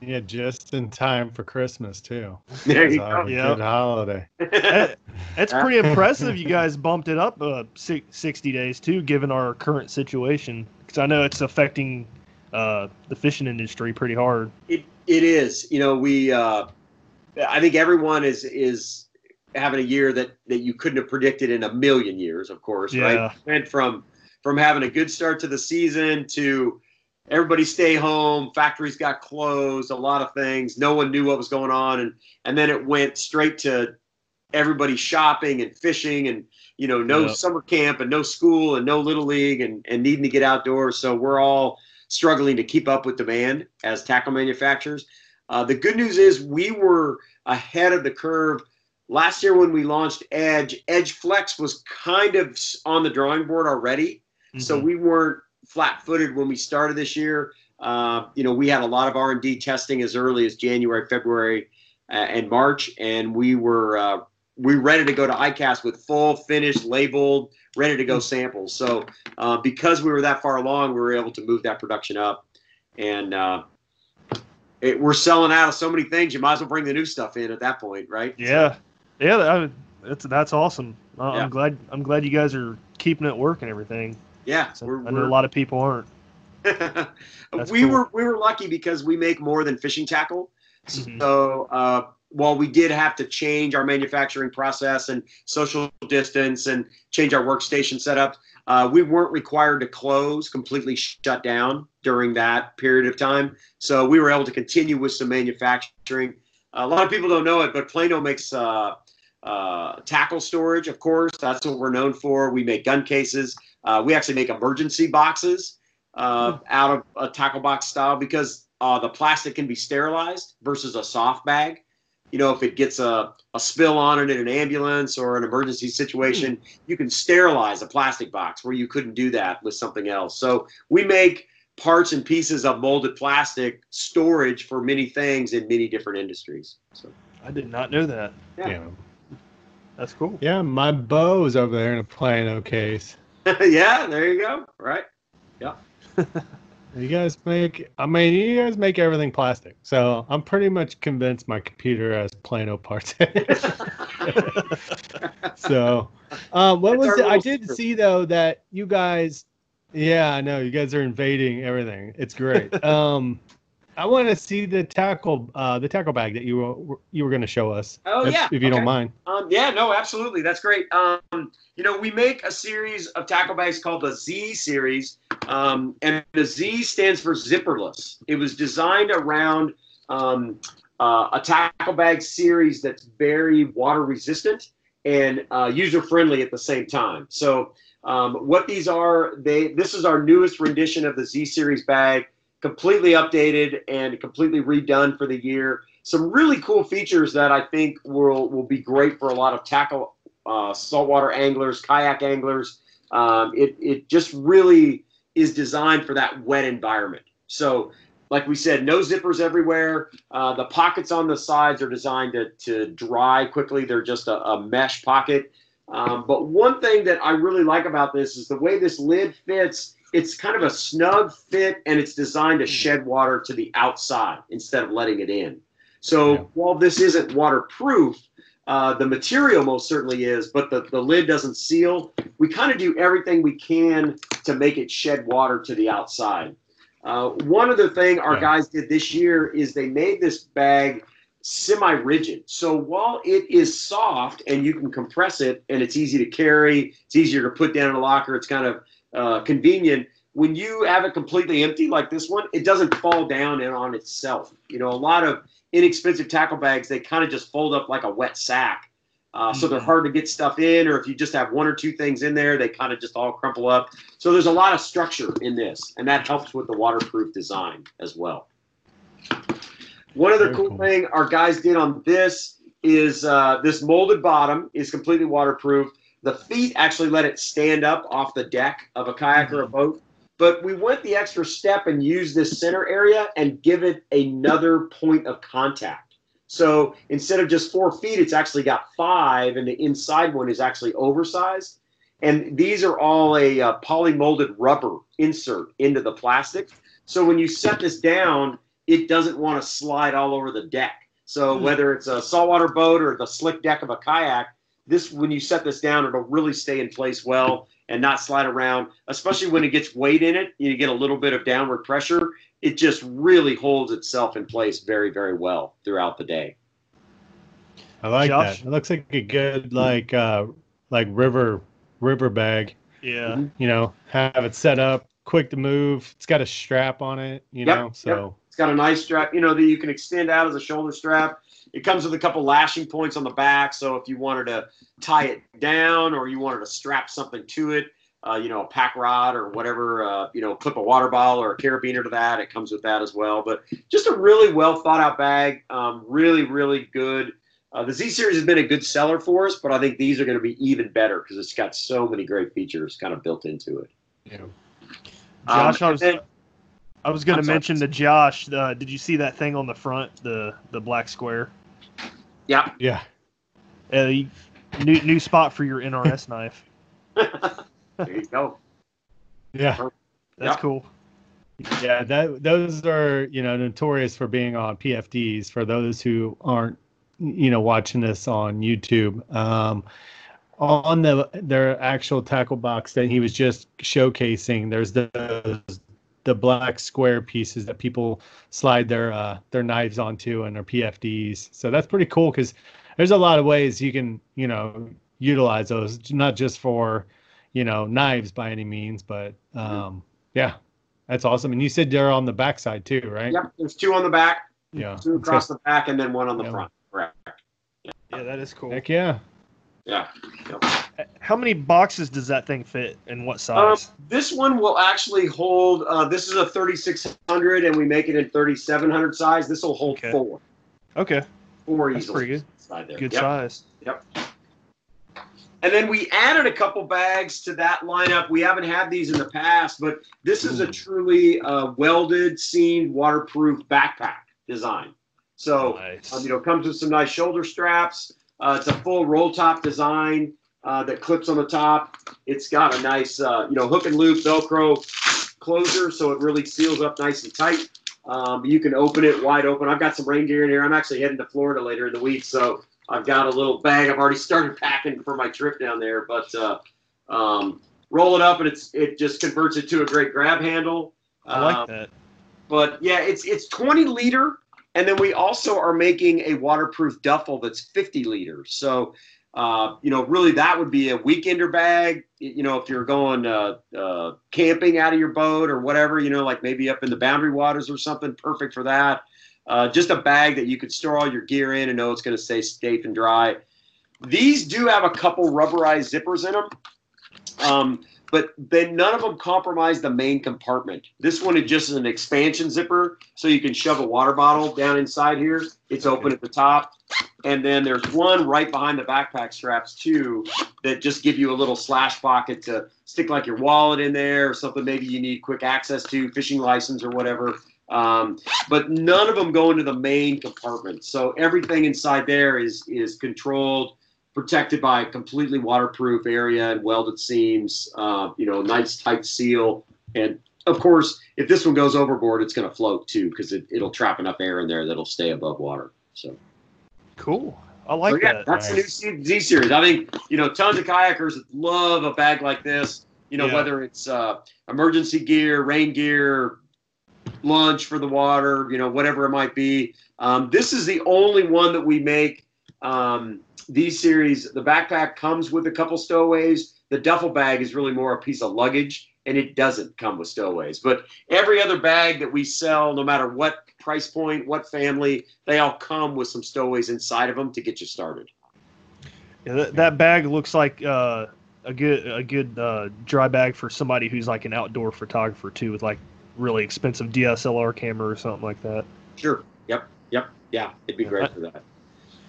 Yeah, just in time for Christmas too. There you go. a Yeah. Good holiday. That- That's pretty impressive. You guys bumped it up uh, si- 60 days too, given our current situation. Because I know it's affecting uh, the fishing industry pretty hard. It it is. You know, we. Uh, I think everyone is is having a year that that you couldn't have predicted in a million years. Of course, Yeah. right? Went from from having a good start to the season to everybody stay home. Factories got closed. A lot of things. No one knew what was going on, and and then it went straight to everybody shopping and fishing and you know no Yep. summer camp and no school and no little league and and needing to get outdoors. So we're all struggling to keep up with demand as tackle manufacturers. Uh, the good news is we were ahead of the curve last year when we launched Edge, Edge Flex was kind of on the drawing board already. So Mhm. we weren't flat-footed when we started this year. Uh, you know, we had a lot of R&D testing as early as January, February, uh, and March, and we were uh, we ready to go to ICAST with full, finished, labeled, ready to go samples. So uh, because we were that far along, we were able to move that production up, and uh, it, we're selling out of so many things. You might as well bring the new stuff in at that point, right? Yeah, yeah, that, that's that's awesome. Yeah. I'm glad I'm glad you guys are keeping it working everything. Yeah, So we're, I know we're- a lot of people aren't. we cool. were we were lucky because we make more than fishing tackle. Mhm. So uh, while we did have to change our manufacturing process and social distance and change our workstation setup, uh, we weren't required to close, completely shut down during that period of time. So we were able to continue with some manufacturing. A lot of people don't know it, but Plano makes uh, uh, tackle storage, of course. That's what we're known for. We make gun cases. Uh, we actually make emergency boxes uh, out of a tackle box style because uh, the plastic can be sterilized versus a soft bag. You know, if it gets a, a spill on it in an ambulance or an emergency situation, you can sterilize a plastic box where you couldn't do that with something else. So we make parts and pieces of molded plastic storage for many things in many different industries. So I did not know that. Yeah. Yeah. That's cool. Yeah, my bow is over there in a Plano case. yeah, there you go. Right. Yeah. you guys make, I mean, you guys make everything plastic. So I'm pretty much convinced my computer has Plano parts. in it. so, um, what It's was it? I did secret. see though that you guys, yeah, I know you guys are invading everything. It's great. um, I want to see the tackle, uh, the tackle bag that you were you were going to show us. Oh, if, yeah. if you don't mind. Um, yeah, no, absolutely. That's great. Um, you know, we make a series of tackle bags called the Z series, um, and the Z stands for zipperless. It was designed around um, uh, a tackle bag series that's very water resistant and uh, user friendly at the same time. So, um, what these are, they this is our newest rendition of the Z series bag, completely updated and completely redone for the year some really cool features that I think will will be great for a lot of tackle uh, saltwater anglers, kayak anglers. Um, it it just really is designed for that wet environment. So, like we said, no zippers everywhere. Uh, the pockets on the sides are designed to to dry quickly. They're just a, a mesh pocket. Um, but one thing that I really like about this is the way this lid fits. It's kind of a snug fit, and it's designed to shed water to the outside instead of letting it in. So Yeah. while this isn't waterproof, uh, the material most certainly is, but the, the lid doesn't seal. We kind of do everything we can to make it shed water to the outside. Uh, one other thing our Yeah. guys did this year is they made this bag semi-rigid. So while it is soft and you can compress it and it's easy to carry, it's easier to put down in a locker, it's kind of uh, convenient. When you have it completely empty like this one, it doesn't fall down in on itself. You know, a lot of inexpensive tackle bags, they kind of just fold up like a wet sack. Uh, so they're Mhm. hard to get stuff in, or if you just have one or two things in there, they kind of just all crumple up. So there's a lot of structure in this, and that helps with the waterproof design as well. One other cool, cool. thing our guys did on this is uh, this molded bottom is completely waterproof. The feet actually let it stand up off the deck of a kayak or a boat. But we went the extra step and used this center area and give it another point of contact. So instead of just four feet, it's actually got five, and the inside one is actually oversized. And these are all a uh, poly molded rubber insert into the plastic. So when you set this down, it doesn't want to slide all over the deck. So whether it's a saltwater boat or the slick deck of a kayak, this when you set this down, it'll really stay in place well and not slide around. Especially when it gets weight in it, you get a little bit of downward pressure. It just really holds itself in place very, very well throughout the day. I like Josh? that. It looks like a good like uh like river river bag. Yeah. Mm-hmm. You know, have it set up, quick to move. It's got a strap on it. You Yep, know, yep. so It's got a nice strap, you know, that you can extend out as a shoulder strap. It comes with a couple lashing points on the back, so if you wanted to tie it down or you wanted to strap something to it, uh, you know, a pack rod or whatever, uh, you know, clip a water bottle or a carabiner to that, it comes with that as well. But just a really well thought out bag, um, really, really good Uh, the Z series has been a good seller for us, but I think these are going to be even better because it's got so many great features kind of built into it. Yeah. Josh, Um, I was, then- I was going to mention to Josh. Uh, did you see that thing on the front, the the black square? Yeah, Yeah. Uh, you- new new spot for your NRS knife. there you go. Yeah. That's Yeah. cool. Yeah, that those are you know notorious for being on PFDs. For those who aren't you know watching this on YouTube, um, on the their actual tackle box that he was just showcasing, there's the the black square pieces that people slide their uh, their knives onto and their PFDs. So that's pretty cool because there's a lot of ways you can you know utilize those, not just for you know knives by any means, but um, yeah, that's awesome. And you said they're on the backside too, right? Yep, there's two on the back, Yeah. two across the back, and then one on the Yeah. front. Correct. Yeah, that is cool. Heck yeah. Yeah. Yep. How many boxes does that thing fit, and what Um, size? this one will actually hold. Uh, this is a 3600, and we make it in 3700 size. This will hold Okay. four, okay, four That's easily. pretty good. Good Yep. size. Yep. And then we added a couple bags to that lineup. We haven't had these in the past, but this is a truly uh, welded, seamed, waterproof backpack design. So, Nice. um, you know, comes with some nice shoulder straps. Uh, it's a full roll top design uh, that clips on the top. It's got a nice, uh, you know, hook and loop Velcro closure, so it really seals up nice and tight. Um, you can open it wide open. I've got some rain gear in here. I'm actually heading to Florida later in the week, so I've got a little bag. I've already started packing for my trip down there, but uh, um, roll it up and it's it just converts it to a great grab handle. I like Um, that. but yeah, it's it's 20 liter, and then we also are making a waterproof duffel that's 50 liters. So, uh, you know, really that would be a weekender bag. You know, if you're going uh, uh, camping out of your boat or whatever, you know, like maybe up in the boundary waters or something, perfect for that. Uh, just a bag that you could store all your gear in and know it's going to stay safe and dry. These do have a couple rubberized zippers in them. Um, but then none of them compromise the main compartment. This one is just an expansion zipper, so you can shove a water bottle down inside here. It's open at the top, and then there's one right behind the backpack straps too that just give you a little slash pocket to stick like your wallet in there or something maybe you need quick access to, fishing license or whatever. Um, but none of them go into the main compartment, so everything inside there is is controlled protected by a completely waterproof area and welded seams. Uh, you know, nice tight seal. And of course, if this one goes overboard, it's going to float too because it, it'll trap enough air in there that'll stay above water. So, Cool. I so like yeah, that. that's the new Z, Z series. I think you know tons of kayakers love a bag like this. You know, Yeah. whether it's uh, emergency gear, rain gear, lunch for the water, you know, whatever it might be. Um, this is the only one that we make. Um, these series, the backpack comes with a couple stowaways. The duffel bag is really more a piece of luggage, and it doesn't come with stowaways. But every other bag that we sell, no matter what price point, what family, they all come with some stowaways inside of them to get you started. Yeah, that, that bag looks like uh, a good a good uh, dry bag for somebody who's like an outdoor photographer too, with like really expensive DSLR camera or something like that. Sure. Yep. Yep. Yeah, it'd be great for that.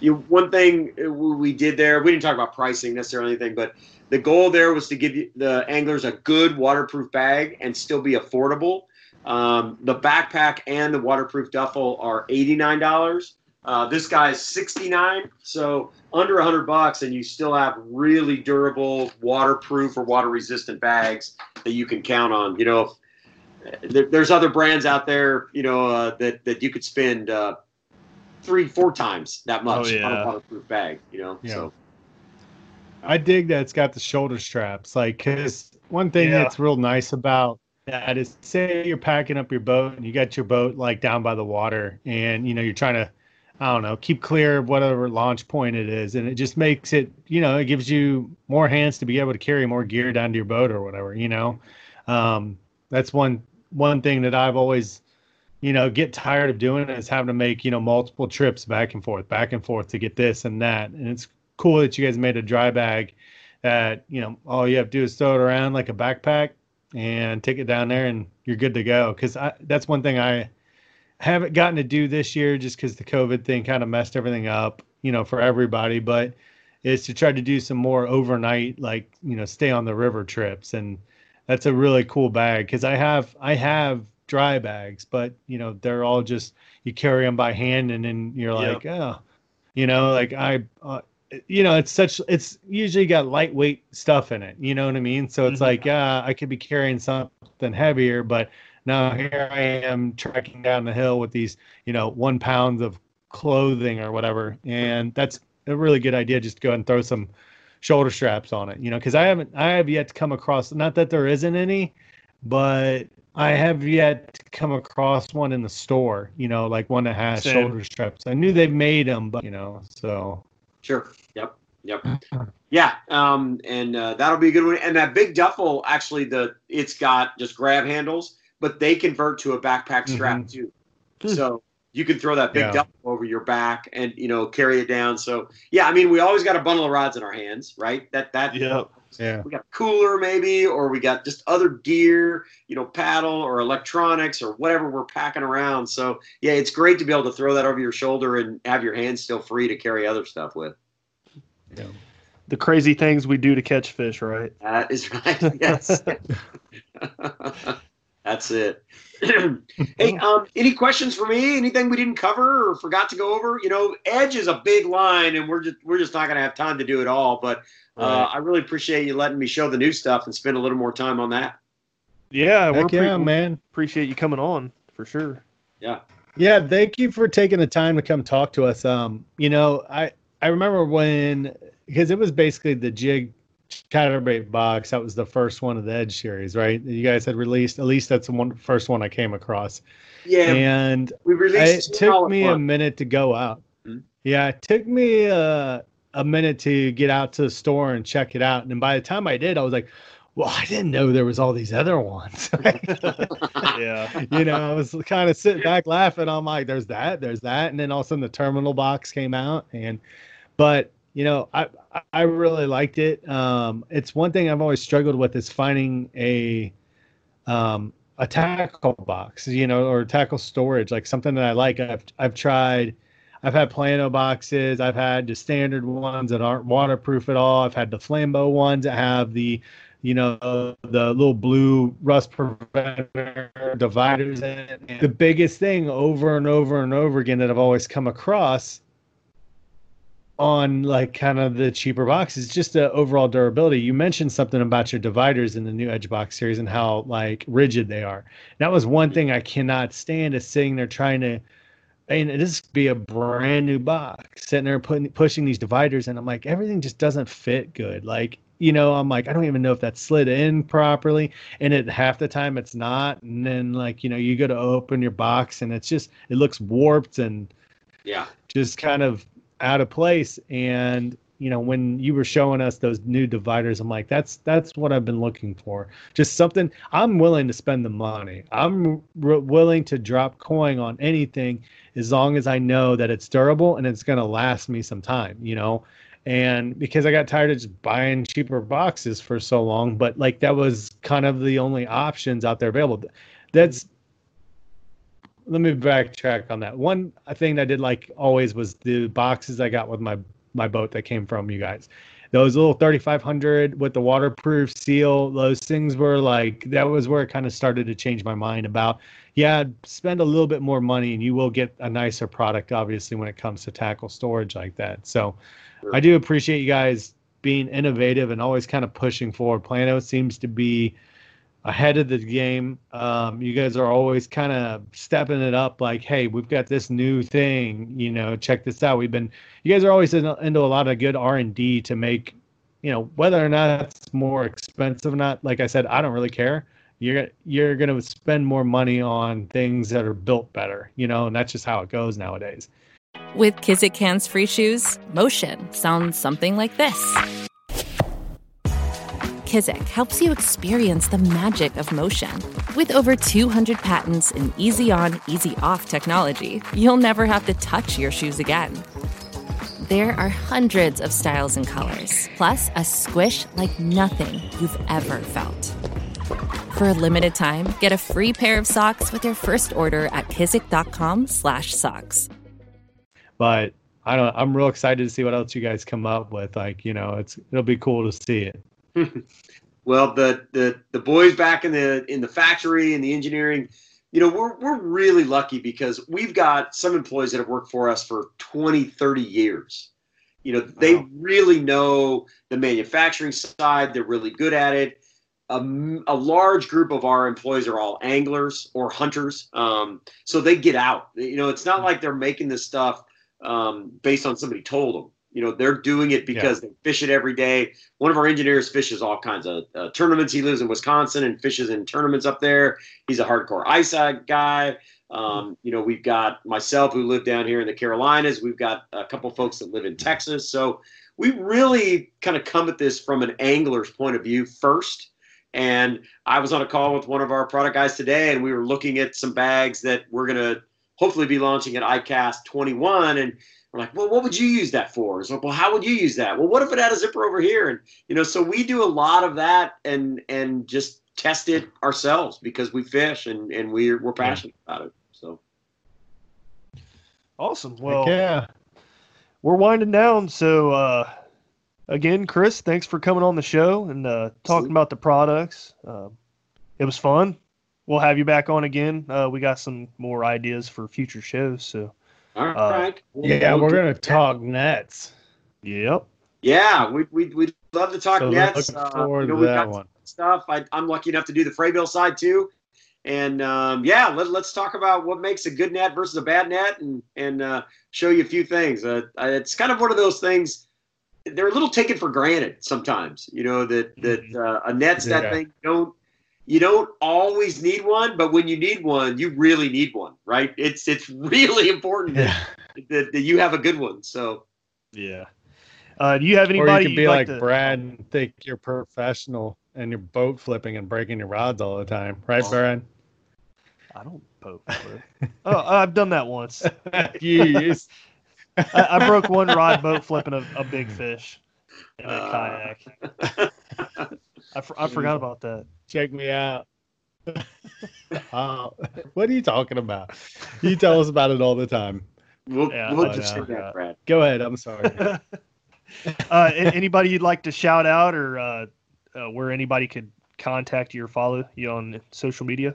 You one thing uh, we did there, we didn't talk about pricing necessarily anything, but the goal there was to give the anglers a good waterproof bag and still be affordable. Um, the backpack and the waterproof duffel are eighty nine dollars. Uh, this is sixty nine, so under hundred bucks, and you still have really durable, waterproof or water resistant bags that you can count on. You know, if, there, there's other brands out there, you know, uh, that that you could spend uh, three, four times that much Oh, on a waterproof bag. You know, Yeah. so I dig that it's got the shoulder straps. Like, cause one thing Yeah. that's real nice about that is, say you're packing up your boat and you got your boat like down by the water, and you know you're trying to, I don't know, keep clear of whatever launch point it is, and it just makes it, you know, it gives you more hands to be able to carry more gear down to your boat or whatever. You know, um, that's one one thing that I've always you know, get tired of doing is having to make, you know, multiple trips back and forth, back and forth to get this and that. And it's cool that you guys made a dry bag that, you know, all you have to do is throw it around like a backpack and take it down there and you're good to go. Cause I, that's one thing I haven't gotten to do this year just because the COVID thing kind of messed everything up. you know, for everybody, but is to try to do some more overnight, like you know, stay on the river trips, and that's a really cool bag because I have I have dry bags, but you know, they're all just you carry them by hand, and then you're Yep. like, oh, you know, like I. Uh, you know, it's such it's usually got lightweight stuff in it. You know what I mean? So it's Mhm. like, yeah, I could be carrying something heavier, but now here I am trekking down the hill with these, you know, one pounds of clothing or whatever, and that's a really good idea. Just to go ahead and throw some shoulder straps on it, you know, because I haven't, I have yet to come across. Not that there isn't any, but I have yet to come across one in the store. You know, like one that has Same. shoulder straps. I knew they made them, but you know, so Sure. Yep. Yep. Yeah. Um, and uh, that'll be a good one. And that big duffel, actually, the it's got just grab handles, but they convert to a backpack strap too. So you can throw that big Yeah. duffel over your back and you know carry it down. So yeah, I mean, we always got a bundle of rods in our hands, right? That that Yep. Yeah. we got a cooler maybe, or we got just other gear, you know, paddle or electronics or whatever we're packing around. So yeah, it's great to be able to throw that over your shoulder and have your hands still free to carry other stuff with. Yeah. The crazy things we do to catch fish, right? That is right. Yes. That's it. hey, um, any questions for me? Anything we didn't cover or forgot to go over? You know, Edge is a big line, and we're just we're just not going to have time to do it all. But uh, Right. I really appreciate you letting me show the new stuff and spend a little more time on that. Yeah, we're yeah, pre- man. appreciate you coming on for sure. Yeah. Yeah, thank you for taking the time to come talk to us. Um, you know, I I remember when because it was basically the jig chatterbait box. That was the first one of the Edge series, right? You guys had released. At least that's the one first one I came across. Yeah, and we it released two all took at me a minute to go out. Mhm. Yeah, it took me uh, a minute to get out to the store and check it out. And by the time I did, I was like, "Well, I didn't know there was all these other ones." Yeah. you know, I was kind of sitting back laughing. I'm like, there's that, there's that. And then all of a sudden the terminal box came out. And, but, you know, I, I- really liked it. Um, it's one thing I've always struggled with is finding a, um, a tackle box, you know, or tackle storage, like something that I like. I've, I've tried, I've had Plano boxes. I've had the standard ones that aren't waterproof at all. I've had the Flambeau ones that have the, you know, the little blue rust preventer dividers in it. The biggest thing over and over and over again that I've always come across on like kind of the cheaper boxes, just the overall durability. You mentioned something about your dividers in the new Edge box series and how like rigid they are. That was one thing I cannot stand is sitting there trying to and this could be a brand new box sitting there putting pushing these dividers and i'm like everything just doesn't fit good like you know i'm like i don't even know if that slid in properly and it half the time it's not and then like you know you go to open your box and it's just it looks warped and Yeah. just kind of out of place. And you know when you were showing us those new dividers i'm like that's that's what i've been looking for. Just something i'm willing to spend the money. I'm willing to drop coin on anything as long as i know that it's durable and it's going to last me some time you know? And because i got tired of just buying cheaper boxes for so long but like that was kind of the only options out there available. That's let me backtrack on that. One thing I did like always was the boxes I got with my my boat that came from you guys. Those little 3500 with the waterproof seal, those things were like that was where it kind of started to change my mind about yeah, spend a little bit more money and you will get a nicer product obviously when it comes to tackle storage like that. So I do appreciate you guys being innovative and always kind of pushing forward. Plano seems to be ahead of the game. Um, you guys are always kind of stepping it up like, hey, we've got this new thing, you know, check this out. We've been, you guys are always in, into a lot of good R&D to make, you know, whether or not it's more expensive or not, like I said, I don't really care. You're, you're to spend more money on things that are built better, you know, and that's just how it goes nowadays. With Kizik Hands Free Shoes, motion sounds something like this. Kizik helps you experience the magic of motion. With over 200 patents and easy on, easy off technology, you'll never have to touch your shoes again. There are hundreds of styles and colors, plus a squish like nothing you've ever felt. For a limited time, get a free pair of socks with your first order at kizik.com/socks. but I don't. I'm real excited to see what else you guys come up with. Like, you know, it's it'll be cool to see it. Well, the the the boys back in the in the factory and the engineering, you know, we're we're really lucky because we've got some employees that have worked for us for 20, 30 years. You know, they wow. really know the manufacturing side. They're really good at it. A, a, large group of our employees are all anglers or hunters, um, so they get out. You know, it's not hmm. like they're making this stuff um, based on somebody told them. You know, they're doing it because yeah. they fish it every day. One of our engineers fishes all kinds of uh, tournaments. He lives in Wisconsin and fishes in tournaments up there. He's a hardcore ice guy. Um, you know, we've got myself who live down here in the Carolinas. We've got a couple folks that live in Texas. So we really kind of come at this from an angler's point of view first. And I was on a call with one of our product guys today, and we were looking at some bags that we're going to hopefully be launching at ICAST 21. And we're like, well, what would you use that for? It's like, well, how would you use that? Well, what if it had a zipper over here? And you know, so we do a lot of that and and just test it ourselves because we fish and and we're we're passionate yeah. about it. So awesome. Well, yeah, we're winding down. So uh, again, Chris, thanks for coming on the show and uh, talking about the products. Uh, it was fun we'll have you back on again. Uh, we got some more ideas for future shows. So, all right. Uh, yeah, we're gonna talk nets. Yep. Yeah, we we we'd love to talk so nets. Uh, you know, we got one. stuff. I, am lucky enough to do the Frabill side too. And um, yeah, let, let's talk about what makes a good net versus a bad net, and and uh, show you a few things. Uh, it's kind of one of those things. They're a little taken for granted sometimes. You know that that mm-hmm. uh, a net's yeah. that thing. don't you don't always need one, but when you need one, you really need one, right? It's it's really important yeah. that, that, you have a good one. So yeah. Uh, do you have anybody? Or you could be like, like to... Brad and think you're professional and you're boat flipping and breaking your rods all the time, right, oh. Brad? I don't boat flip. oh, I've done that once. I, I, broke one rod boat flipping a, a big fish in a uh. kayak. I, I forgot about that. Check me out. uh, what are you talking about? You tell us about it all the time. We'll, yeah, we'll just no, that, Brad. Go ahead. I'm sorry. uh, anybody you'd like to shout out or uh, uh, where anybody could contact you or follow you on social media?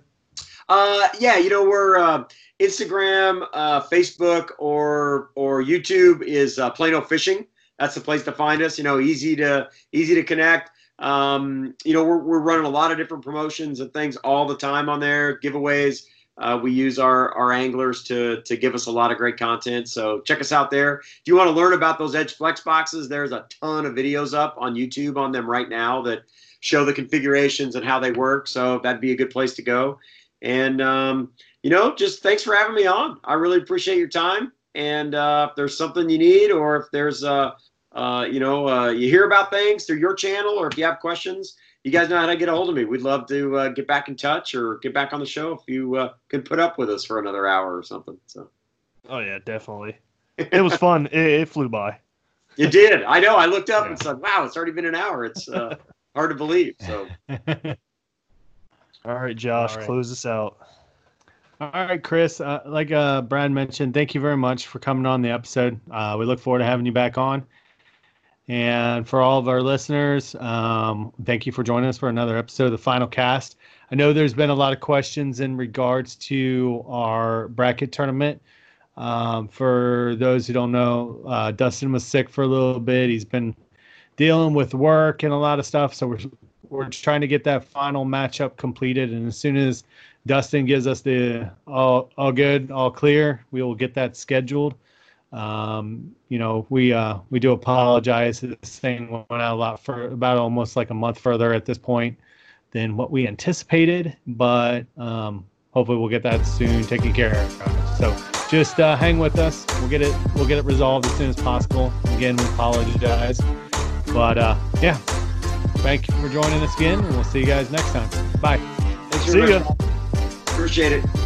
Uh, yeah, you know, we're uh, Instagram, uh, Facebook, or or YouTube is uh, Plano Fishing. That's the place to find us. You know, easy to easy to connect. Um, you know, we're, we're running a lot of different promotions and things all the time on there, giveaways. Uh, we use our, our anglers to, to give us a lot of great content. So check us out there. If you want to learn about those Edge Flex boxes, there's a ton of videos up on YouTube on them right now that show the configurations and how they work. So that'd be a good place to go. And, um, you know, just thanks for having me on. I really appreciate your time. And uh, if there's something you need or if there's uh, uh, you know, uh, you hear about things through your channel, or if you have questions, you guys know how to get a hold of me. We'd love to uh, get back in touch or get back on the show if you uh, can put up with us for another hour or something. So. Oh yeah, definitely. It was fun. it, it, flew by. It did. I know. I looked up yeah. and said, "Wow, it's already been an hour." It's uh, hard to believe. So. All right, Josh, All right. close us out. All right, Chris. Uh, like uh, Brad mentioned, thank you very much for coming on the episode. Uh, we look forward to having you back on. And for all of our listeners, um, thank you for joining us for another episode of the Final Cast. I know there's been a lot of questions in regards to our bracket tournament. Um, for those who don't know, uh, Dustin was sick for a little bit. He's been dealing with work and a lot of stuff. So we're, we're trying to get that final matchup completed. And as soon as Dustin gives us the all, all good, all clear, we will get that scheduled. Um, you know, we uh, we do apologize. This thing went out a lot for about almost like a month further at this point than what we anticipated, but um, hopefully we'll get that soon taken care of. So just uh, hang with us. We'll get it we'll get it resolved as soon as possible. Again, we apologize, but uh, yeah, thank you for joining us again, and we'll see you guys next time. Bye. Thanks see ya. Appreciate it.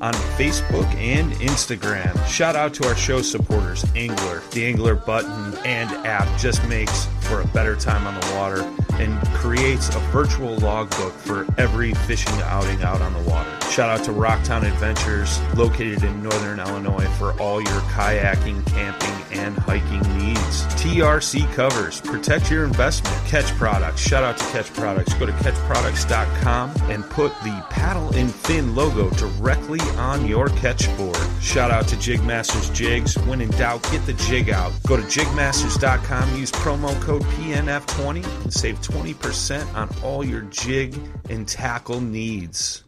on Facebook and Instagram. Shout out to our show supporters, ANGLR. The ANGLR button and app just makes for a better time on the water and creates a virtual logbook for every fishing outing out on the water. Shout out to Rocktown Adventures, located in northern Illinois, for all your kayaking, camping, and hiking needs. TRC covers, protect your investment. Ketch Products, shout out to Ketch Products. Go to ketchproducts.com and put the paddle and fin logo directly on your Ketch board. Shout out to Jigmasters Jigs. When in doubt, get the jig out. Go to jigmasters.com, use promo code PNF20 and save 20% on all your jig and tackle needs.